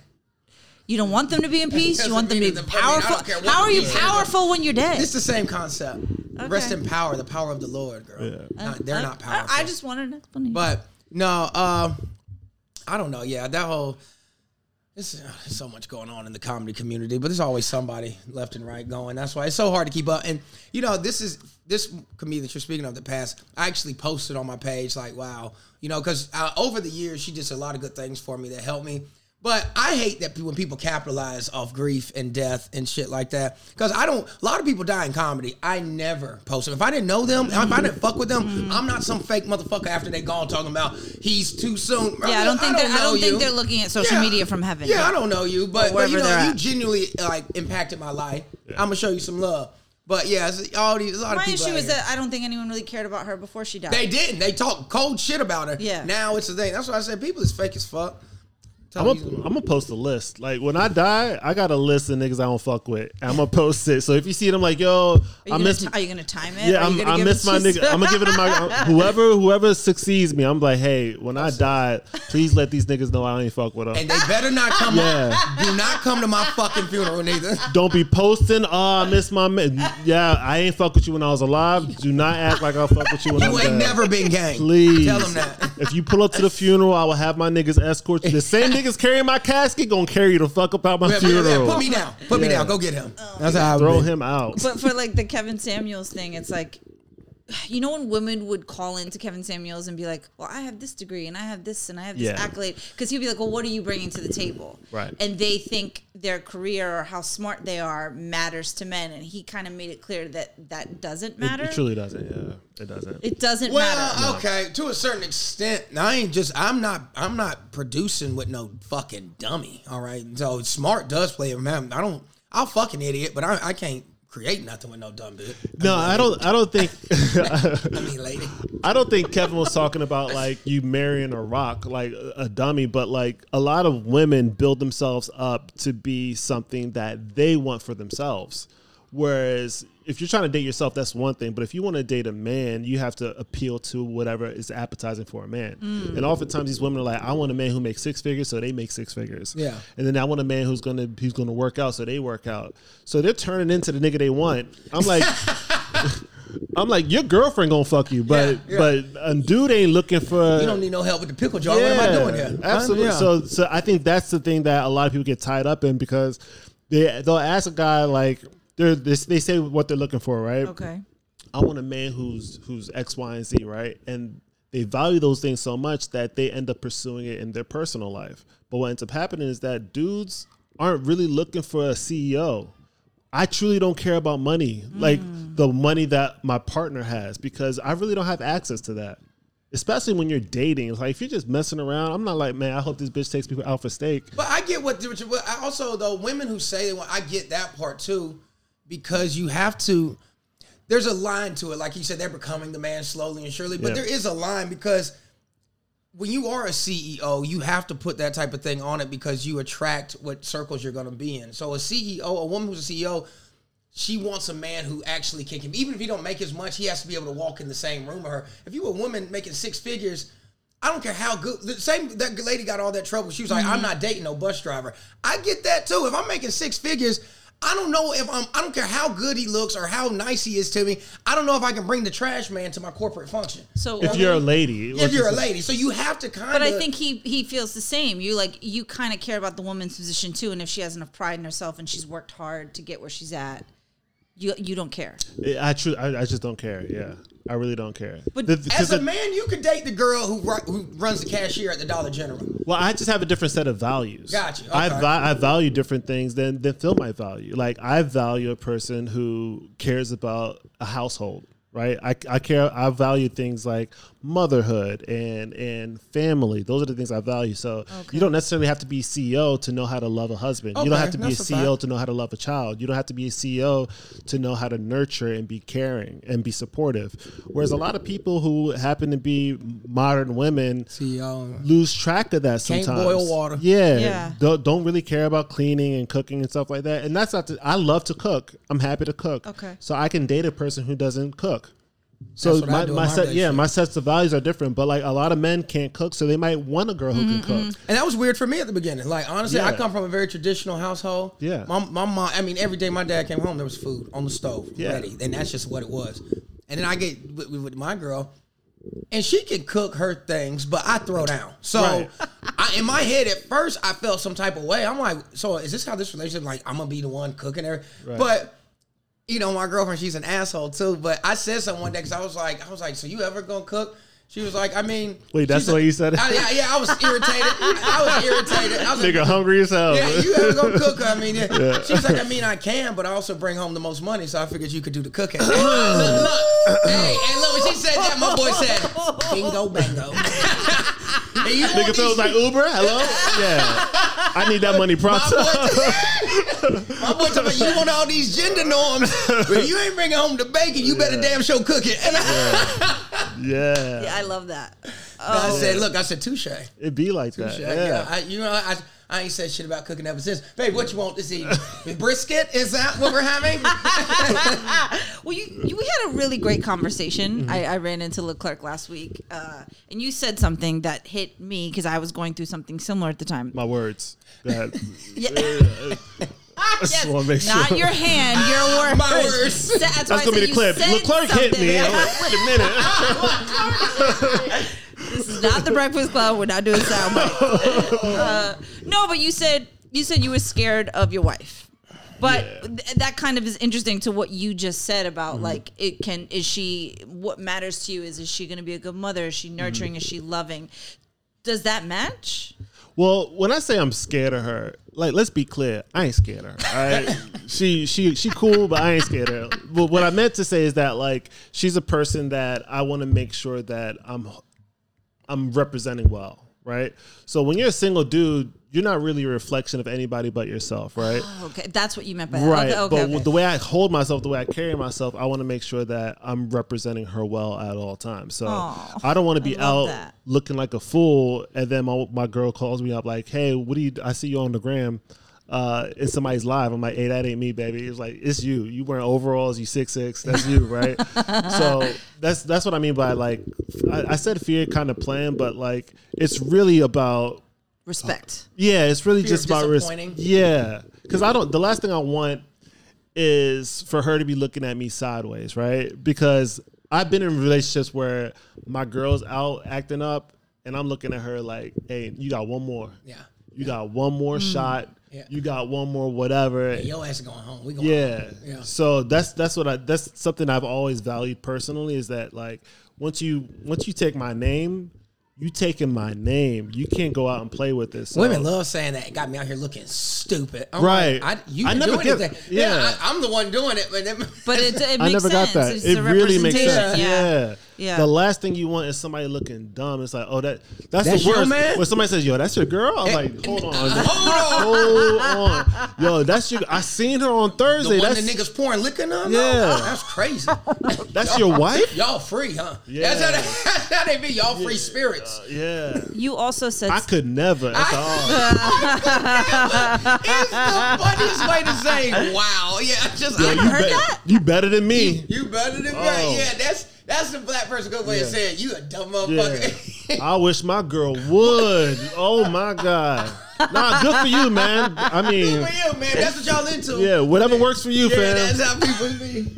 You don't want them to be in peace. You want them to be that the- I mean, I powerful. don't care How are you you say. powerful when you're dead? It's the same concept. Rest in power, the power of the Lord, girl. Yeah. Not- they're not powerful. I, just wanted an explanation. But no, uh, I don't know. Yeah, that whole this uh, there's so much going on in the comedy community, but there's always somebody left and right going. That's why it's so hard to keep up. And you know, this is this comedian that you're speaking of the past. I actually posted on my page like, wow, you know, because uh, over the years she did a lot of good things for me that helped me. But I hate that when people capitalize off grief and death and shit like that. Because I don't. A lot of people die in comedy. I never post them. If I didn't know them, if I didn't fuck with them, mm-hmm. I'm not some fake motherfucker after they gone talking about he's too soon. yeah, I don't think they're. I don't think they're looking at social Yeah. media from heaven. Yeah, I don't know you, but, but you know, you genuinely like impacted my life. I'm gonna show you some love. But yeah, all these a lot My of people. My issue is that I don't think anyone really cared about her before she died. they didn't. They talk cold shit about her. Yeah. Now it's a thing. That's why I said people is fake as fuck. I'm gonna you- I'm gonna post a list. Like when I die, I got a list of niggas I don't fuck with. I'm gonna post it. So if you see it, I'm like yo, are, you I gonna miss. ti- are you gonna time it? yeah, I'm, gonna I miss my to- nigga. I'm gonna give it to my whoever whoever succeeds me. I'm like, hey, when I die, please let these niggas know I ain't fuck with them. and they better not come. Yeah. Do not come to my fucking funeral neither. Don't be posting. Oh, I miss my man. Yeah, I ain't fuck with you when I was alive. Do not act like I fuck with you when I'm dead. You ain't never been gang. Please Tell them that. If you pull up to the funeral, I will have my niggas escort you. The same niggas carrying my casket gonna carry you the fuck up out my Yeah, yeah, yeah, funeral. Put me down. Put me down. Go get him. That's how I Throw be. him out. But for like the Kevin Samuels thing, it's like, you know, when women would call into Kevin Samuels and be like, "Well, I have this degree and I have this and I have this Yeah. accolade," because he'd be like, "Well, what are you bringing to the table?" Right. And they think their career or how smart they are matters to men, and he kind of made it clear that that doesn't matter. it truly doesn't. Yeah, it doesn't. It doesn't matter. Uh, well, okay, to a certain extent. I ain't just. I'm not. I'm not producing with no fucking dummy. All right. So smart does play a man. I don't. I'll fucking idiot, but I, I can't create nothing with no dumb bitch. no, I don't. I don't think. I mean, lady. I don't think Kevin was talking about like you marrying a rock, like a a dummy, but like a lot of women build themselves up to be something that they want for themselves. Whereas if you're trying to date yourself, that's one thing. But if you want to date a man, you have to appeal to whatever is appetizing for a man. Mm. And oftentimes these women are like, I want a man who makes six figures, so they make six figures. Yeah. And then I want a man who's gonna who's gonna work out, so they work out. So they're turning into the nigga they want. I'm like. I'm like your girlfriend gonna fuck you, but Yeah, yeah. but a dude ain't looking for. You don't need no help with the pickle jar. What am I doing here? Absolutely. Yeah. So, so I think that's the thing that a lot of people get tied up in because they they'll ask a guy like they're, they they say what they're looking for, right? Okay. I want a man who's who's X, Y, and Z, right? And they value those things so much that they end up pursuing it in their personal life. But what ends up happening is that dudes aren't really looking for a CEO. I truly don't care about money, like mm. the money that my partner has, because I really don't have access to that. Especially when you're dating, it's like if you're just messing around, I'm not like, man, I hope this bitch takes people out for steak. But I get what, what you- but I also though women who say they want, I get that part too, because you have to. There's a line to it, like you said, they're becoming the man slowly and surely. But Yeah. there is a line because when you are a CEO, you have to put that type of thing on it because you attract what circles you're going to be in. So a CEO, a woman who's a CEO, she wants a man who actually can, even if he don't make as much, he has to be able to walk in the same room with her. If you a woman making six figures, I don't care how good. The same that lady got all that trouble. She was like, mm-hmm. "I'm not dating no bus driver." I get that too. If I'm making six figures, I don't know if I'm. I don't care how good he looks or how nice he is to me. I don't know if I can bring the trash man to my corporate function. So If you're a lady, If you're a lady, so you have to kind of. But I think he he feels the same. You like you kind of care about the woman's position too, and if she has enough pride in herself and she's worked hard to get where she's at, you you don't care. I, tru- I I just don't care. Yeah, I really don't care. But The- as a the- man, you could date the girl who who runs the cashier at the Dollar General. Well, I just have a different set of values. Gotcha, I, okay. va- I value different things than than Phil might value. Like I value a person who cares about a household. Right, I, I care. I value things like motherhood and and family. Those are the things I value. So you don't necessarily have to be CEO to know how to love a husband. you don't have to be a that's a CEO fact. to know how to love a child. You don't have to be a CEO to know how to nurture and be caring and be supportive. Whereas a lot of people who happen to be modern women CEO. lose track of that Can't sometimes. boil water. Yeah. Yeah. Don't, don't really care about cleaning and cooking and stuff like that. And that's not. To, I love to cook. I'm happy to cook. Okay. So I can date a person who doesn't cook. So That's my, my set, yeah, my sets of values are different. But like a lot of men can't cook, so they might want a girl who can mm-hmm, cook. Mm-hmm. And that was weird for me at the beginning. Like honestly, I come from a very traditional household. Yeah. My my mom. I mean, every day my dad came home, there was food on the stove Yeah. ready, and that's just what it was. And then I get with, with my girl, and she can cook her things, but I throw down. So Right. I, in my head, at first, I felt some type of way. I'm like, so is this how this relationship? Like, I'm gonna be the one cooking her, Right. but. You know, my girlfriend, she's an asshole too. But I said something one day because I was like, I was like, so you ever gonna cook? She was like, I mean, Wait, that's the way you said it? I- yeah, yeah, I was irritated. I was irritated. I was like, Nigga, hungry as hell. yeah, you ever gonna cook? I mean, yeah. she was like, I mean, I can, but I also bring home the most money, so I figured you could do the cooking. look, look. Hey, and look, when she said that, my boy said, bingo, bango. And you Nigga feels like Uber. Hello. Yeah. I need that money my pronto. boy, my boy talking about, you want all these gender norms, but you ain't bringing home the bacon, you better damn sure cook it. And I, yeah. Yeah, I love that. I said, oh. look, I said, touche. It be like that. Touche. Yeah. Yeah, I, you know, I, I ain't said shit about cooking ever since. Babe, what you want this evening? Brisket? Is that what we're having? Well, you, you we had a really great conversation. I, I ran into Leclerc last week, uh, and you said something that hit me because I was going through something similar at the time. My words. Go ahead. Yeah. just wanna make Not your hand, your words. My words. That's, That's gonna be the clip. Leclerc hit me. I'm like, wait a minute. This is not the Breakfast Club. We're not doing sound bites. Uh, no, but you said you said you were scared of your wife. But Yeah. th- that kind of is interesting to what you just said about Mm-hmm. like it can is she what matters to you is is she going to be a good mother is she Mm-hmm. nurturing is she loving does that match Well, when I say I'm scared of her, like let's be clear, I ain't scared of her. All right, she she she cool, but I ain't scared of her. But what I meant to say is that like she's a person that I want to make sure that I'm I'm representing well, right? So when you're a single dude, you're not really a reflection of anybody but yourself, right? Oh, okay that's what you meant by that Right, okay, okay, but okay. the way I hold myself, the way I carry myself, I want to make sure that I'm representing her well at all times. So Aw, I don't want to be out that. looking like a fool, and then my my girl calls me up like, "Hey, what do you? I see you on the gram. Uh, in somebody's live. I'm like, hey, that ain't me, baby. It's like it's you. You wearing overalls. You six six. That's you, right? so that's that's what I mean by like I, I said fear kind of plan, but like it's really about Respect. yeah, it's really Fear just about respect. Yeah, because I don't. The last thing I want is for her to be looking at me sideways, right? Because I've been in relationships where my girl's out acting up, and I'm looking at her like, "Hey, you got one more. Yeah. You got one more shot. Yeah. You got one more whatever." Your ass is going home. We going Yeah. home. Yeah. So that's that's what I that's something I've always valued personally is that like once you once you take my name, you taking my name. You can't go out and play with this. So- Women love saying that. It got me out here looking stupid. I'm Right. Like, I, you I didn't never do get- anything. yeah. Yeah. I, I'm the one doing it. But, then- But it, it makes I never got that. It's It really makes sense. Yeah. Yeah. The last thing you want is somebody looking dumb. It's like, oh, that that's, That's the your worst. man? When somebody says, "Yo, that's your girl," I'm eh, like, hold on, Hold hold on, yo, that's your. I seen her on The Thursday. one That's the niggas pouring liquor on? Yeah. No, that's crazy. that's your wife. Y'all free, huh? Yeah. That's, how they, that's how they be. Y'all free spirits. Yeah, You also said I could never. At all. It's the funniest way to say, wow. Yeah, just, Yo, I you, heard bet- that? you better than me. You better than me. Oh. Yeah, that's that's the black person good way Yeah. of saying you a dumb Yeah. motherfucker. I wish my girl would. Oh my god. Nah, good for you, man. I mean, Good for you, man. That's what y'all into. yeah, whatever works for you, Yeah, fam. that's how people be.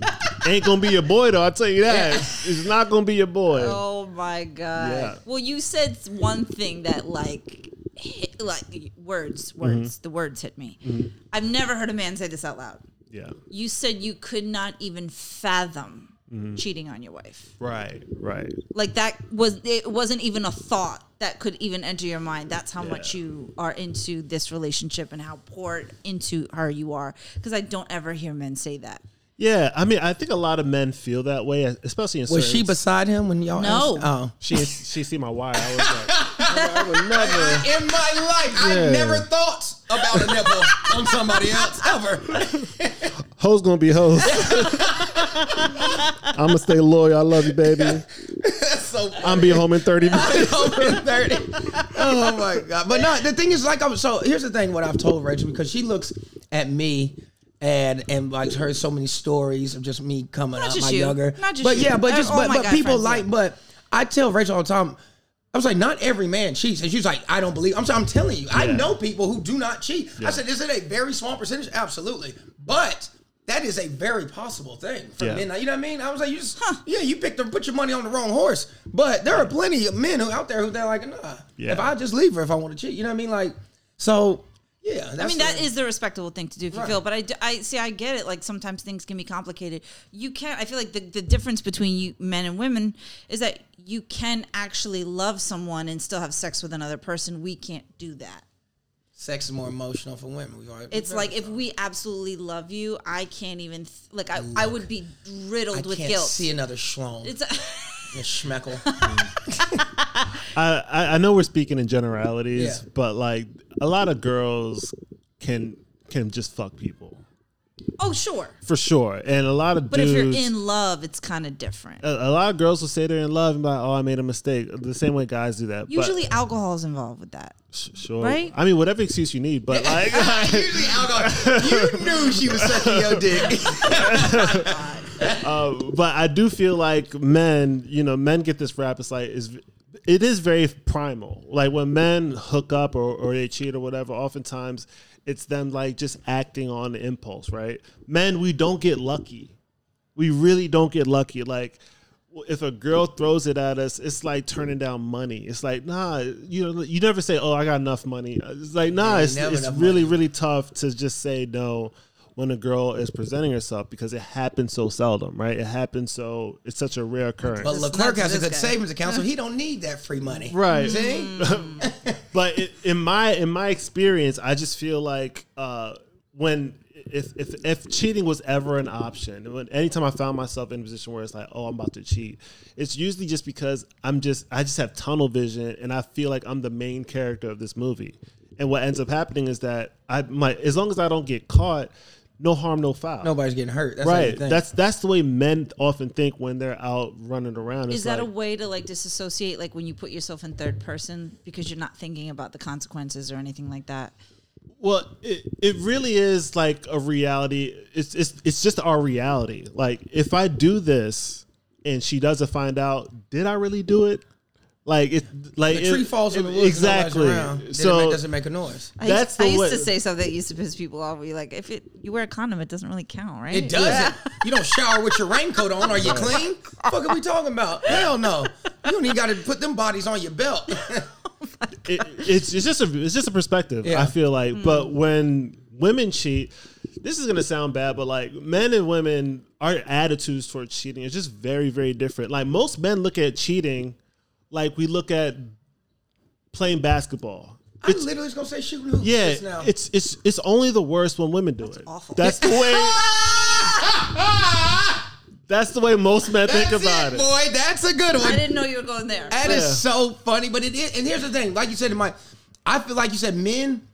Ain't gonna be your boy though. I'll tell you that. It's not gonna be your boy. Oh my god. Yeah. Well, you said one thing that like hit, like words, words. Mm-hmm. The words hit me. Mm-hmm. I've never heard a man say this out loud. Yeah. You said you could not even fathom Mm-hmm. cheating on your wife. Right. Right. Like that was it wasn't even a thought that could even enter your mind. That's how Yeah. much you are into this relationship and how poured into her you are. Because I don't ever hear men say that. Yeah. I mean, I think a lot of men feel that way, especially in. Was she beside him when y'all? No. asked? Oh. She she see my wire. I was like, I would never. In my life, I never thought about a nipple on somebody else ever. Hoes gonna be hoes. I'm gonna stay loyal. I love you, baby. That's so funny. I'm be home in 30 minutes. over 30. Oh my god! But no, the thing is, like, I'm so. Here's the thing: what I've told Rachel because she looks at me. And and like heard so many stories of just me coming Not up, just my you. younger. Not just but you. yeah, but just all but, my but guy people friends, like. yeah. But I tell Rachel all the time. I was like, not every man cheats, and she's like, I don't believe. I'm, I'm telling you, I know people who do not cheat. Yeah. I said, is it a very small percentage? Absolutely, but that is a very possible thing for Yeah. men. You know what I mean? I was like, you just, yeah, you picked the, put your money on the wrong horse. But there are plenty of men who out there who they're like, nah, Yeah. if I just leave her if I want to cheat, you know what I mean? Like, so yeah, that's I mean, the- that is the respectable thing to do if you Right. feel. But I, I see, I get it. Like sometimes things can be complicated. You can't. I feel like the, the difference between you men and women is that you can actually love someone and still have sex with another person. We can't do that. sex is more emotional for women. We've already- It's like if we absolutely love you, I can't even th- like. I, I would be I riddled with can't guilt. see another schlong. It's a schmeckle. I, I I know we're speaking in generalities, Yeah. but like a lot of girls can can just fuck people oh sure, for sure, and a lot of but dudes. if you're in love, it's kind of different. a, a lot of girls will say they're in love and be like, "Oh, I made a mistake." The same way guys do that. Usually, alcohol is involved with that. sh- sure. right? I mean, whatever excuse you need, but like, Usually alcohol. You knew she was sucking your dick. Oh uh, but I do feel like men, you know, men get this rap. It's like is it is very primal. Like when men hook up or, or they cheat or whatever, oftentimes it's them like just acting on impulse, right? Men, we don't get lucky. We really don't get lucky. Like if a girl throws it at us, it's like turning down money. It's like nah, you know, you never say, "Oh, I got enough money." It's like nah, it's, it's really money. really tough to just say no when a girl is presenting herself because it happens so seldom, right? It happens so it's such a rare occurrence. But Leclerc has a good guy. savings account, so he don't need that free money. Right. See? but it, in my in my experience, I just feel like uh, when if, if if cheating was ever an option, when anytime I found myself in a position where it's like, oh, I'm about to cheat, it's usually just because I'm just I just have tunnel vision and I feel like I'm the main character of this movie. And what ends up happening is that I my as long as I don't get caught, no harm, no foul. Nobody's getting hurt. That's how you right. That's that's the way men often think when they're out running around. It's Is that a way to like disassociate, like when you put yourself in third person because you're not thinking about the consequences or anything like that? Well, it, it really is like a reality. It's it's it's just our reality. Like if I do this and she doesn't find out, did I really do it? Like it like The tree it- falls in the woods exactly. And around, so it doesn't make a noise. I That's used, the I used way- to say something that used to piss people off. Where you're like, if it you wear a condom, it doesn't really count, right? It doesn't. You don't shower with your raincoat on. Are you clean? Fuck are we talking about? Hell no. You don't even got to put them bodies on your belt. it, it's it's just a it's just a perspective. Yeah. I feel like, Hmm. but when women cheat, this is gonna sound bad, but like men and women, our attitudes towards cheating is just very very different. Like most men look at cheating like we look at playing basketball. I literally was gonna say shooting hoops Yeah, just now. it's it's it's only the worst when women do it. awful. That's the way. that's the way most men think That's about it, it. boy. That's a good one. I didn't know you were going there. That is Yeah. so funny, but it is. And here's the thing, like you said, in my, I feel like you said, men.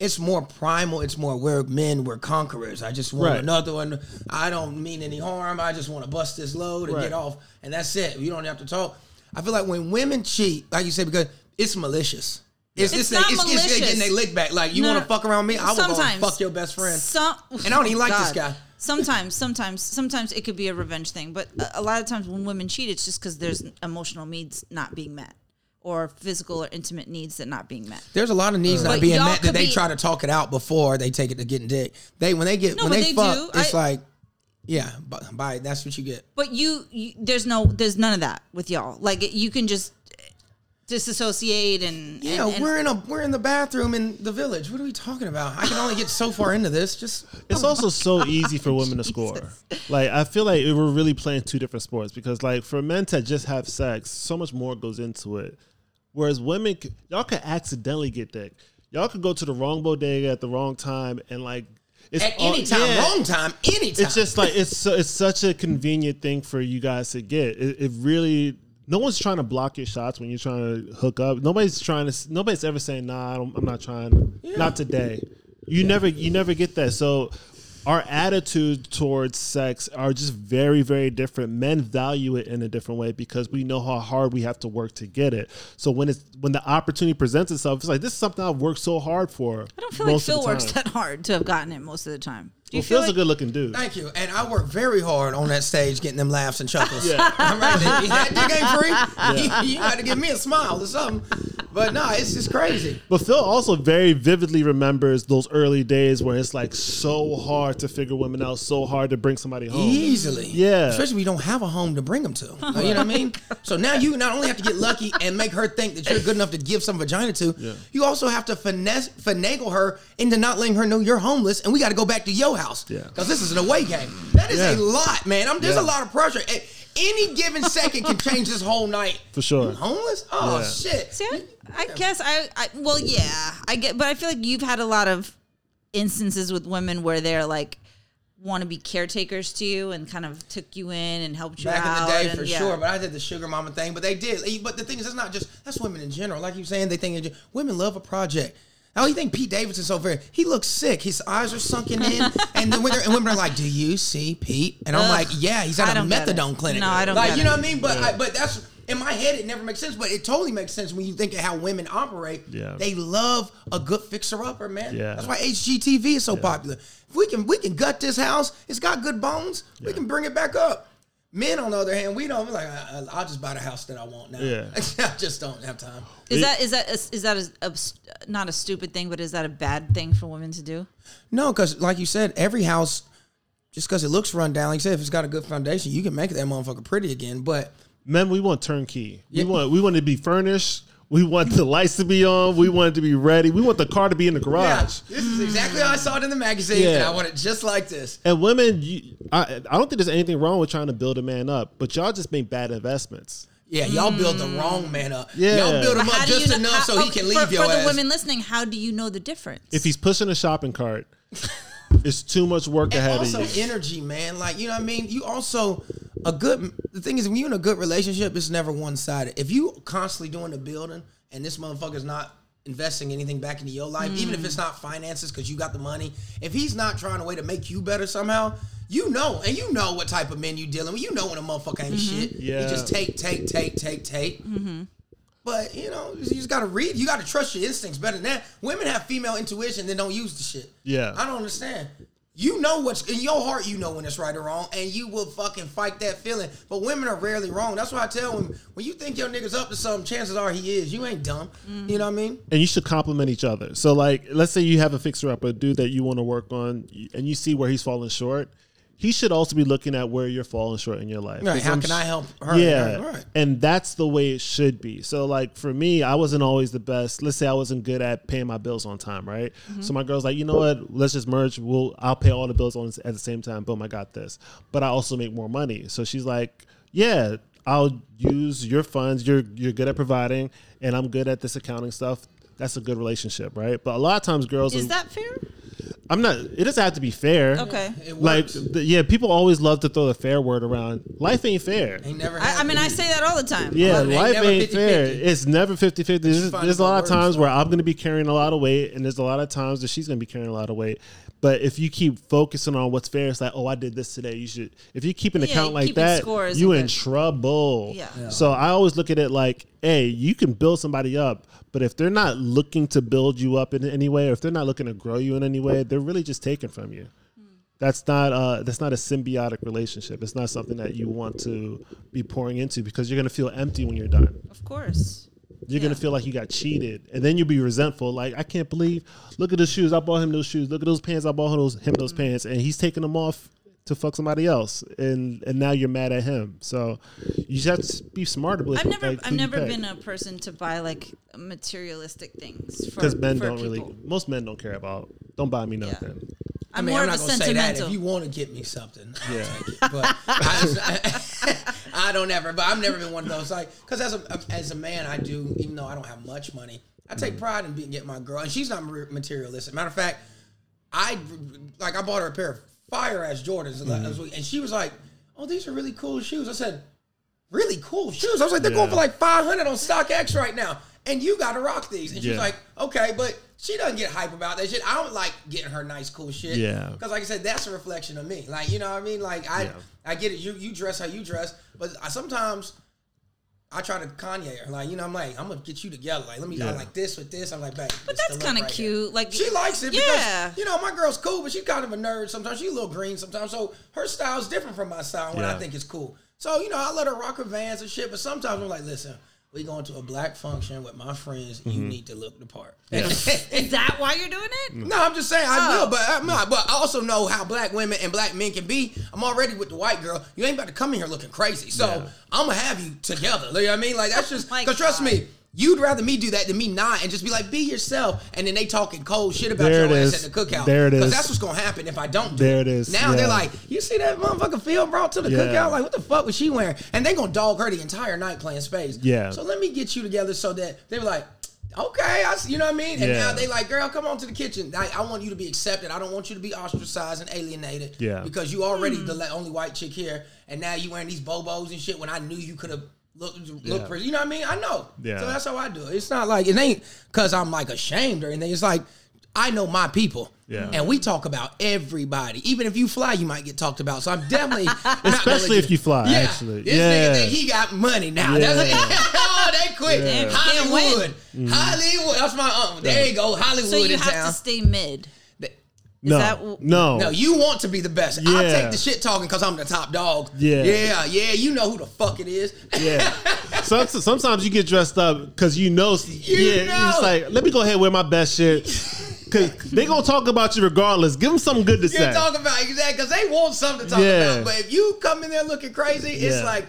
It's more primal. It's more we're men. We're conquerors. I just want Right. another one. I don't mean any harm. I just want to bust this load and Right. get off, and that's it. You don't have to talk. I feel like when women cheat, like you say, because it's malicious. It's, It's it's, not it's, it's, malicious. getting their lick back. Like you No, want no. to fuck around me? I will go and fuck your best friend. Some, And I don't even like this guy. Sometimes, sometimes, sometimes it could be a revenge thing, but a, a lot of times when women cheat, it's just because there's emotional needs not being met, or physical or intimate needs that not being met. There's a lot of needs not But being met that they be- try to talk it out before they take it to getting dick. They when they get No, when they, they fuck, do. it's I- like, yeah, but bye. That's what you get. But you, you, there's no, there's none of that with y'all. Like you can just eh, disassociate and Yeah, and, and- we're in a we're in the bathroom in the village. What are we talking about? I can only get so far into this. Just It's also so easy for women to score. Like I feel like we're really playing two different sports because like for men to just have sex, so much more goes into it. Whereas women, y'all could accidentally get dick. Y'all could go to the wrong bodega at the wrong time and like it's at any time, yeah. wrong time, anytime. It's just like it's so, it's such a convenient thing for you guys to get. It, it really no one's trying to block your shots when you're trying to hook up. Nobody's trying to. Nobody's ever saying, "Nah, I don't, I'm not trying." Not today. You never you never get that. So our attitude towards sex are just very very different. Men value it in a different way because we know how hard we have to work to get it. So when it's when the opportunity presents itself, it's like this is something I've worked so hard for. I don't feel like Phil works that hard to have gotten it most of the time. Do you Well, feel Phil's like, a good looking dude. Thank you. And I work very hard on that stage getting them laughs and chuckles. Yeah. I'm right there. That dick ain't free. You, you got to give me a smile or something. But no, it's just crazy. But Phil also very vividly remembers those early days where it's like so hard to figure women out, so hard to bring somebody home. Easily. Yeah. Especially when you don't have a home to bring them to. You know what I mean? So now you not only have to get lucky and make her think that you're good enough to give some vagina to, you also have to finesse, finagle her into not letting her know you're homeless and we got to go back to your house. Yeah. Because this is an away game. That is Yeah. a lot, man. I'm, there's Yeah. a lot of pressure. A- Any given second can change this whole night. For sure. Homeless? Oh, Yeah. shit. See, I, I guess I, I, well, yeah, I get, but I feel like you've had a lot of instances with women where they're like want to be caretakers to you and kind of took you in and helped you Back out. in the day, and, for yeah. sure. But I did the sugar mama thing. But they did. But the thing is, it's not just that's women in general. Like you saying, they think women love a project. Oh, you think Pete Davidson's so very? He looks sick. His eyes are sunken in, and then women, and women are like, "Do you see Pete?" And I'm Ugh, like, "Yeah, he's at I a don't get it. methadone clinic." No, I don't Like, get you know it. what I mean? But I, but that's in my head. It never makes sense, but it totally makes sense when you think of how women operate. Yeah. They love a good fixer upper, man. Yeah. That's why HGTV is so popular. If we can we can gut this house, it's got good bones. We can bring it back up. Men, on the other hand, we don't. We're like, I, I- I'll just buy the house that I want now. Yeah. I just don't have time. Is that is that is that a, a- not a stupid thing, but is that a bad thing for women to do? No, because like you said, every house, just because it looks run down, like you said, if it's got a good foundation, you can make that motherfucker pretty again. But Men, we want turnkey. Yeah. We want we want to be furnished. We want the lights to be on. We want it to be ready. We want the car to be in the yeah, garage. this is exactly how I saw it in the magazine, Yeah. and I want it just like this. And women, you, I, I don't think there's anything wrong with trying to build a man up, but y'all just make bad investments. Yeah, y'all build the mm. wrong man up. Yeah. Y'all build him up just you know- enough how- so he okay, can for, leave your For the women listening, how do you know the difference? If he's pushing a shopping cart, it's too much work And ahead also of you. energy, man. Like you know what I mean. You also a good. The thing is, when you're in a good relationship, it's never one sided. If you constantly doing the building and this motherfucker's not investing anything back into your life, even if it's mm. not finances because you got the money, if he's not trying a way to make you better somehow, you know, and you know what type of men you dealing with. You know when a motherfucker ain't mm-hmm. shit. Yeah. You just take, take, take, take, take. But But you know, you just gotta read. You gotta trust your instincts better than that. Women have female intuition, then don't use the shit. Yeah. I don't understand. You know what's in your heart. You know when it's right or wrong, and you will fucking fight that feeling. But women are rarely wrong. That's why I tell them when you think your nigga's up to something, chances are he is. You ain't dumb. You know what I mean? and you should compliment each other. So, like, let's say you have a fixer up, a dude that you want to work on, and you see where he's falling short. He should also be looking at where you're falling short in your life. Right. 'Cause How I'm can sh- I help her? Yeah, Right. and that's the way it should be. So, like for me, I wasn't always the best. Let's say I wasn't good at paying my bills on time, right? Mm-hmm. So my girl's like, you know what? Let's just merge. We'll I'll pay all the bills on at the same time. Boom, I got this. But I also make more money. So she's like, yeah, I'll use your funds. You're you're good at providing, and I'm good at this accounting stuff. That's a good relationship, right? But a lot of times, girls, Is are- that fair? I'm not. It doesn't have to be fair. Okay. It Like, the, yeah, people always love to throw the fair word around. Life ain't fair. Ain't never. I, I mean, I say that all the time. Yeah, Life ain't life ain't 50-50. fair. It's never 50 50. There's, there's a lot of times where I'm going to be carrying a lot of weight, and there's a lot of times that she's going to be carrying a lot of weight. But if you keep focusing on what's fair, it's like, oh, I did this today. You should. If you keep an Yeah, account like that, score isn't you in good. trouble. Yeah. Yeah. So I always look at it like, hey, you can build somebody up, but if they're not looking to build you up in any way, or if they're not looking to grow you in any way, they're really just taken from you. That's not uh, that's not a symbiotic relationship. It's not something that you want to be pouring into because you're gonna feel empty when you're done. Of course. You're gonna feel like you got cheated, and then you'll be resentful. Like I can't believe, look at the shoes. I bought him those shoes. Look at those pants. I bought him those him those Mm-hmm. pants, and he's taking them off to fuck somebody else, and and now you're mad at him. So you just have to be smart about. I've never, like, I've never been a person to buy like materialistic things because men for don't people. really. Most men don't care about. Don't buy me nothing. I I'm mean, more I'm not a gonna say that. sentimental. If you want to get me something, I'll Yeah. take it. But I, I don't ever. But I've never been one of those like because as a as a man, I do. Even though I don't have much money, I take pride in being getting my girl, and she's not materialistic. Matter of fact, I like I bought her a pair of fire ass Jordans, Mm-hmm. and she was like, "Oh, these are really cool shoes." I said, "Really cool shoes." I was like, "They're going for like five hundred on StockX right now." And you got to rock these. And she's Yeah. like, okay, but she doesn't get hype about that shit. I don't like getting her nice, cool shit. Yeah. Because like I said, that's a reflection of me. Like, you know what I mean? Like I Yeah. I get it. You you dress how you dress, but I sometimes I try to Kanye her. Like, you know, I'm like, I'm gonna get you together. Like, let me I Yeah. like this with this. I'm like, babe. But that's kind of right here." cute. Like She likes it Yeah. because you know my girl's cool, but she's kind of a nerd. Sometimes she's a little green. Sometimes so her style's different from my style. When I think it's cool, so you know I let her rock her Vans and shit. But sometimes I'm like, listen, we going to a black function with my friends. You Mm-hmm. need to look the part. Is that why you're doing it? Mm. No, I'm just saying I Oh. will, but I'm not. But I also know how black women and black men can be. I'm already with the white girl. You ain't about to come in here looking crazy. So Yeah. I'm gonna have you together. You know what I mean? Like that's just My because trust me. You'd rather me do that than me not and just be like, be yourself. And then they talking cold shit about There your it ass is. at the cookout. There it is. Because that's what's gonna happen if I don't do There it. it is. Now they're like, you see that motherfucker Phil brought to the Yeah. cookout? Like, what the fuck was she wearing? And they gonna dog her the entire night playing spades. Yeah. So let me get you together so that they were like, okay, I, see- you know what I mean? And Yeah. now they like, girl, come on to the kitchen. I, I want you to be accepted. I don't want you to be ostracized and alienated. Yeah. Because you already hmm. the only white chick here, and now you wearing these bobos and shit when I knew you could have looked look Yeah. pretty. You know what I mean? I know. Yeah. So that's how I do it. It's not like it ain't because I'm like ashamed or anything. It's like I know my people. Yeah. And we talk about everybody. Even if you fly, you might get talked about. So I'm definitely Especially if you fly, Yeah. actually. This Yeah. nigga think he got money now. Yeah. That's oh, they quit. Yeah. Hollywood. Mm-hmm. Hollywood. That's my uncle. There you go. Hollywood So you in have town. to stay mid. No, that no, No, you want to be the best. I'll take the shit talking because I'm the top dog. Yeah. Yeah, yeah. You know who the fuck it is. Yeah. Some, sometimes you get dressed up because you know. yeah, know. it's like let me go ahead and wear my best shit because they gonna talk about you regardless. Give them something good to You're say. talking about exactly because they want something to talk Yeah. about. But if you come in there looking crazy, it's Yeah. like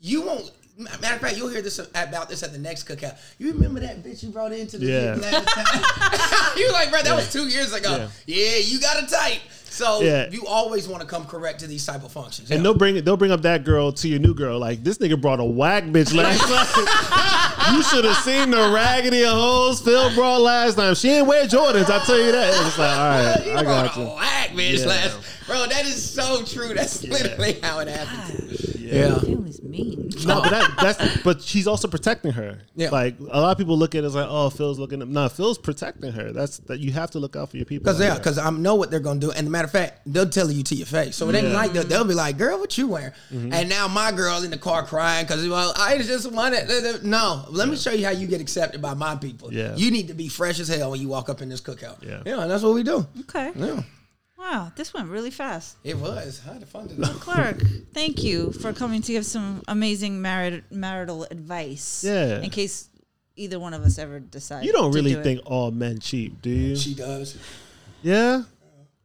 you won't. Matter of fact, you'll hear this about this at the next cookout. You remember that bitch you brought into the Yeah. yeah. last time? you like, bro, that was two years ago. Yeah, you got a type. So Yeah. you always want to come correct to these type of functions. and Yeah. they'll bring they'll bring up that girl to your new girl. Like this nigga brought a whack bitch last time. you should have seen the raggedy hoes Phil brought last time. She ain't wear Jordans. I tell you that. It's like all right, you I brought got a you. whack bitch Yeah. last. Bro, that is so true. That's literally how it happens. Yeah. Yeah. Family's mean. No, but that, that's but she's also protecting her. Yeah. Like a lot of people look at it as like, oh, Phil's looking. At, no, Phil's protecting her. That's that you have to look out for your people. Because yeah, because I know what they're gonna do, and matter of fact, they'll tell you to your face. So it ain't Yeah. like they'll, they'll be like, "Girl, what you wearing?" Mm-hmm. And now my girl in the car crying because well, I just wanted. No, let me show you how you get accepted by my people. Yeah. you need to be fresh as hell when you walk up in this cookout. Yeah. yeah, and that's what we do. Okay. Yeah, Wow, this went really fast. it was. I had fun today. Clark, thank you for coming to give some amazing marit- marital advice. Yeah. In case either one of us ever decide. you don't to really do it. think all men cheat, do you? She does. Yeah.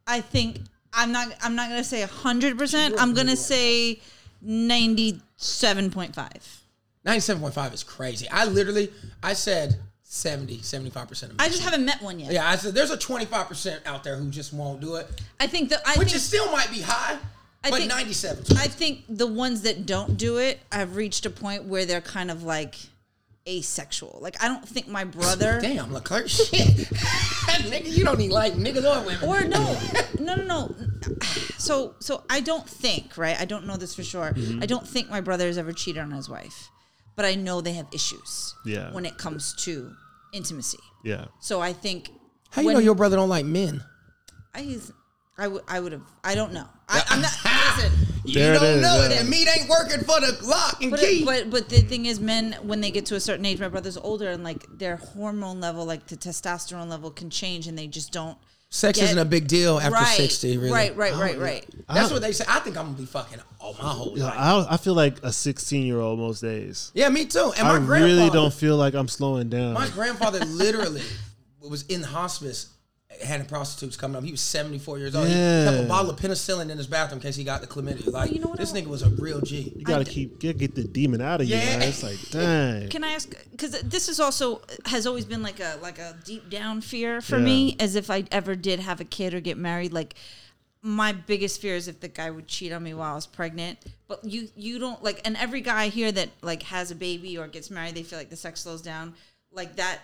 I think I'm not. I'm not gonna say hundred percent. I'm gonna say ninety-seven point five. Ninety-seven point five is crazy. I literally, I said 70, 75 percent of. I just haven't met one yet. Yeah, I said there's a twenty-five percent out there who just won't do it, I think that I which think is still might be high, I but think- ninety-seven. I think the ones that don't do it have reached a point where they're kind of like asexual. Like I don't think my brother Damn, Leclerc, shit. nigga, you don't need like niggas or women. or no, no, no, no. So, so I don't think, right? I don't know this for sure. Mm-hmm. I don't think my brother has ever cheated on his wife, but I know they have issues. Yeah. When it comes to intimacy, Yeah. so I think. How you know your brother don't like men? I, he's- I would, I would have. I don't know. I, I'm not. listen, There you it don't is, know yeah. it. That meat ain't working for the lock and but, uh, key. it, but but the thing is, men when they get to a certain age, my brother's older, and like their hormone level, like the testosterone level, can change, and they just don't. Sex get- isn't a big deal after right, sixty. Really. Right, right, right, right. That's what they say. I think I'm gonna be fucking all my whole Yeah, life. I, I feel like a 16 year old most days. Yeah, me too. And my I grandfather, really don't feel like I'm slowing down. My grandfather literally was in hospice, having prostitutes coming up. He was 74 years old. He kept a bottle of penicillin in his bathroom in case he got the chlamydia. Like you know what this I- nigga was a real G. you gotta I- keep get, get the demon out of you, man. It's like, dang. Can I ask? Because this is also has always been like a like a deep down fear for Yeah. me, as if I ever did have a kid or get married. Like my biggest fear is if the guy would cheat on me while I was pregnant. But you you don't like, and every guy here that like has a baby or gets married, they feel like the sex slows down. Like that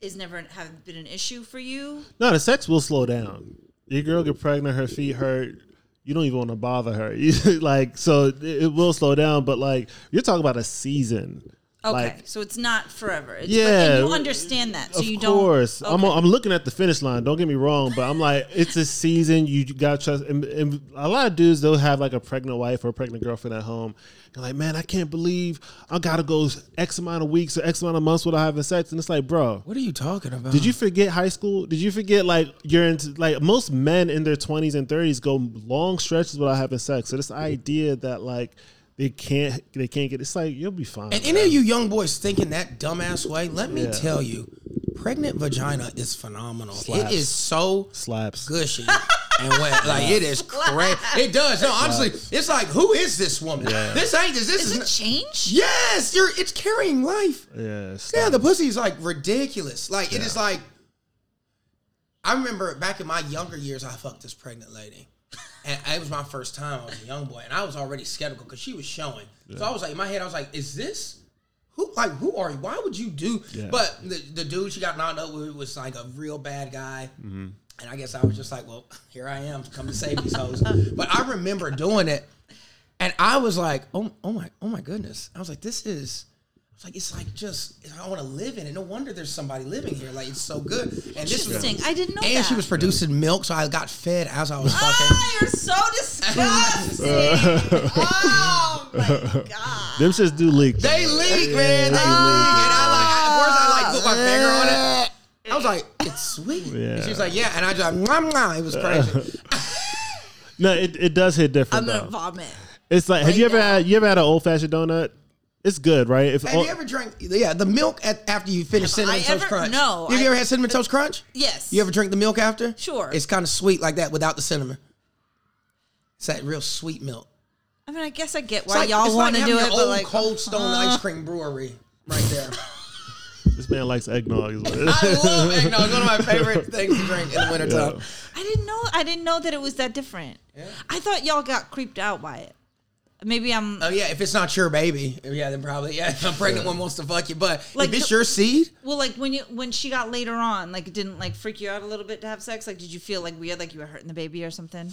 is never have been an issue for you. No, the sex will slow down. Your girl get pregnant, her feet hurt. You don't even want to bother her. Like, so it will slow down. But like, you're talking about a season. Okay, Like, so it's not forever. It's, Yeah, but, and you understand that, so of you don't. Of course, I'm I'm looking at the finish line. Don't get me wrong, but I'm like, it's a season. You got to trust. And, and a lot of dudes they'll have like a pregnant wife or a pregnant girlfriend at home. You're like, man, I can't believe I gotta go X amount of weeks or X amount of months without having sex. And it's like, bro, What are you talking about? did you forget high school? Did you forget like you're into like most men in their 20s and 30s go long stretches without having sex. So this idea that like they can't they can't get it's like you'll be fine. And man. any of you young boys thinking that dumbass way, let me Yeah. tell you, pregnant vagina is phenomenal. Slaps. It is so slaps. gushy and wet. Like it is crazy. It does. No, honestly, it's like, who is this woman? This ain't this. This Does is. it not- change? yes, you're. It's carrying life. Yeah, Yeah, stop. the pussy is like ridiculous. Like it is like. I remember back in my younger years, I fucked this pregnant lady, and it was my first time. I was a young boy, and I was already skeptical because she was showing. So I was like, in my head, I was like, "Is this who? Like, who are you? Why would you do?" Yeah. But the, the dude she got knocked up with was like a real bad guy. Mm-hmm. And I guess I was just like, well, here I am, come to save these hoes. but I remember doing it, and I was like, oh, oh my, oh my goodness. I was like, this is, I was like, it's like just, I want to live in it. No wonder there's somebody living here. Like it's so good. And this was, Interesting. I didn't know and that. she was producing milk, so I got fed as I was fucking. Ah, you're so disgusting. oh my god. Them shits do leak. They leak, man. They leak. And I like, at first I like put my finger on it. I was like, it's sweet. And she was like, yeah. And I just like, mwah, mwah. It was crazy. No, it, it does hit different I'm gonna though. vomit. It's like, have right you ever now. had you ever had an old fashioned donut? It's good, right? If Have oh, you ever drank? Yeah, the milk at, after you finish cinnamon I toast ever- crunch. no, Have you I- ever had cinnamon toast crunch? Yes. You ever drink the milk after? Sure. It's kind of sweet like that without the cinnamon. It's that real sweet milk. I mean, I guess I get It's why like, y'all it's want like to do having it, your but old like, Cold Stone uh, ice cream brewery right there. this man likes eggnog, is what it is. I love eggnog. It's one of my favorite things to drink in the wintertime. Yeah. I didn't know. I didn't know that it was that different. I thought y'all got creeped out by it. Maybe I'm. Oh yeah, if it's not your baby, yeah, then probably yeah. If a pregnant one wants to fuck you, but Like if it's your seed, well, like when you when she got later on, like it didn't like freak you out a little bit to have sex. Like, did you feel like weird, like you were hurting the baby or something?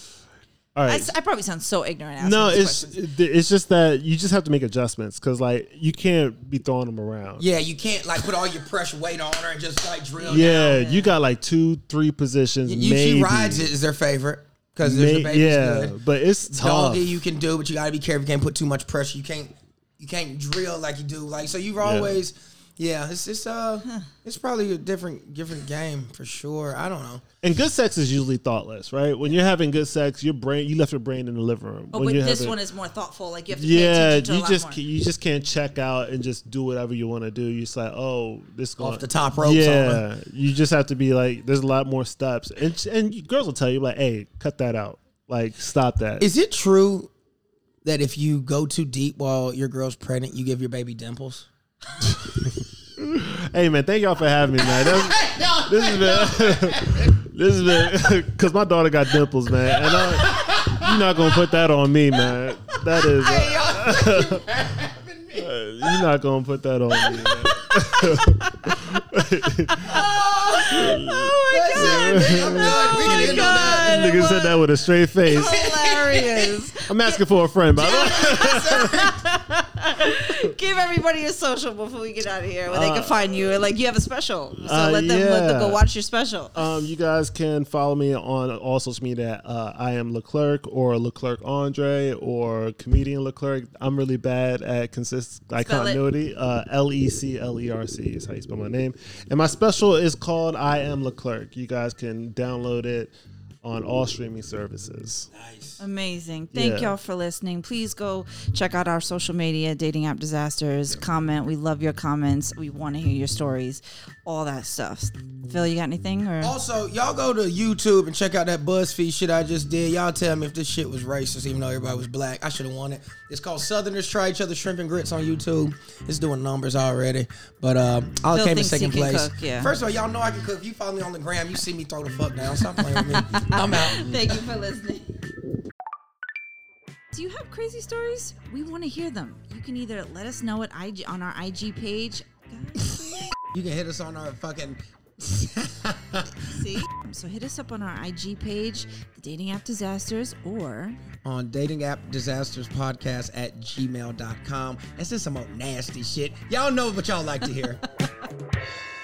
All I, right. s- I probably sound so ignorant. no, it's questions. it's just that you just have to make adjustments because like you can't be throwing them around. Yeah, you can't like put all your pressure weight on her and just like drill. Yeah, down. you got like two, three positions. You, maybe. she rides it is their favorite because May- the yeah, good. but it's tough. Doggy you can do, but you gotta be careful. You can't put too much pressure. You can't you can't drill like you do. Like so, you've always yeah. Yeah, it's it's uh it's probably a different different game for sure. I don't know. And good sex is usually thoughtless, right? When you're having good sex, your brain you left your brain in the living room. Oh, When but this having- one is more thoughtful. Like you have to pay Yeah, attention to a you lot just more. you just can't check out and just do whatever you want to do. You just like, oh, this going the top ropes on Yeah, you just have to be like, there's a lot more steps, and and girls will tell you like, hey, cut that out, like stop that. Is it true that if you go too deep while your girl's pregnant, you give your baby dimples? hey man, thank y'all for having me, man. That's- this has been this has been because my daughter got dimples, man, and I, you're not gonna put that on me, man. That is. uh, you're not gonna put that on me. Man. Oh my god! Nigga said that with a straight face. Hilarious. I'm asking for a friend, by the way. Give everybody a social before we get out of here where they can find you. Like you have a special. So uh, let, them, let them go watch your special. Um, you guys can follow me on all social media. At, uh, I am Leclerc or Leclerc Andre or comedian Leclerc. I'm really bad at consist like Spell continuity. Uh, L E C L E R C is how you spell my name. And my special is called I Am Leclerc. You guys can download it on all streaming services. Nice. Amazing. Thank Yeah. y'all for listening. Please go check out our social media, Dating App Disasters. Comment. We love your comments. We want to hear your stories. All that stuff. Phil, you got anything? Or Also, y'all go to YouTube and check out that BuzzFeed shit I just did. Y'all tell me if this shit was racist, even though everybody was black. I should have won it. It's called Southerners Try Each Other Shrimp and Grits on YouTube. It's doing numbers already. But uh, I Phil came in second place. cook, yeah. First of all, y'all know I can cook. If you follow me on the gram, you see me throw the fuck down. Stop playing with me. I'm out. Thank you for listening. Do you have crazy stories? We want to hear them. You can either let us know at IG on our IG page. You can hit us on our fucking. See? So hit us up on our IG page, the Dating App Disasters, or on dating app disasters podcast at gmail.com. That's just some old nasty shit. Y'all know what y'all like to hear.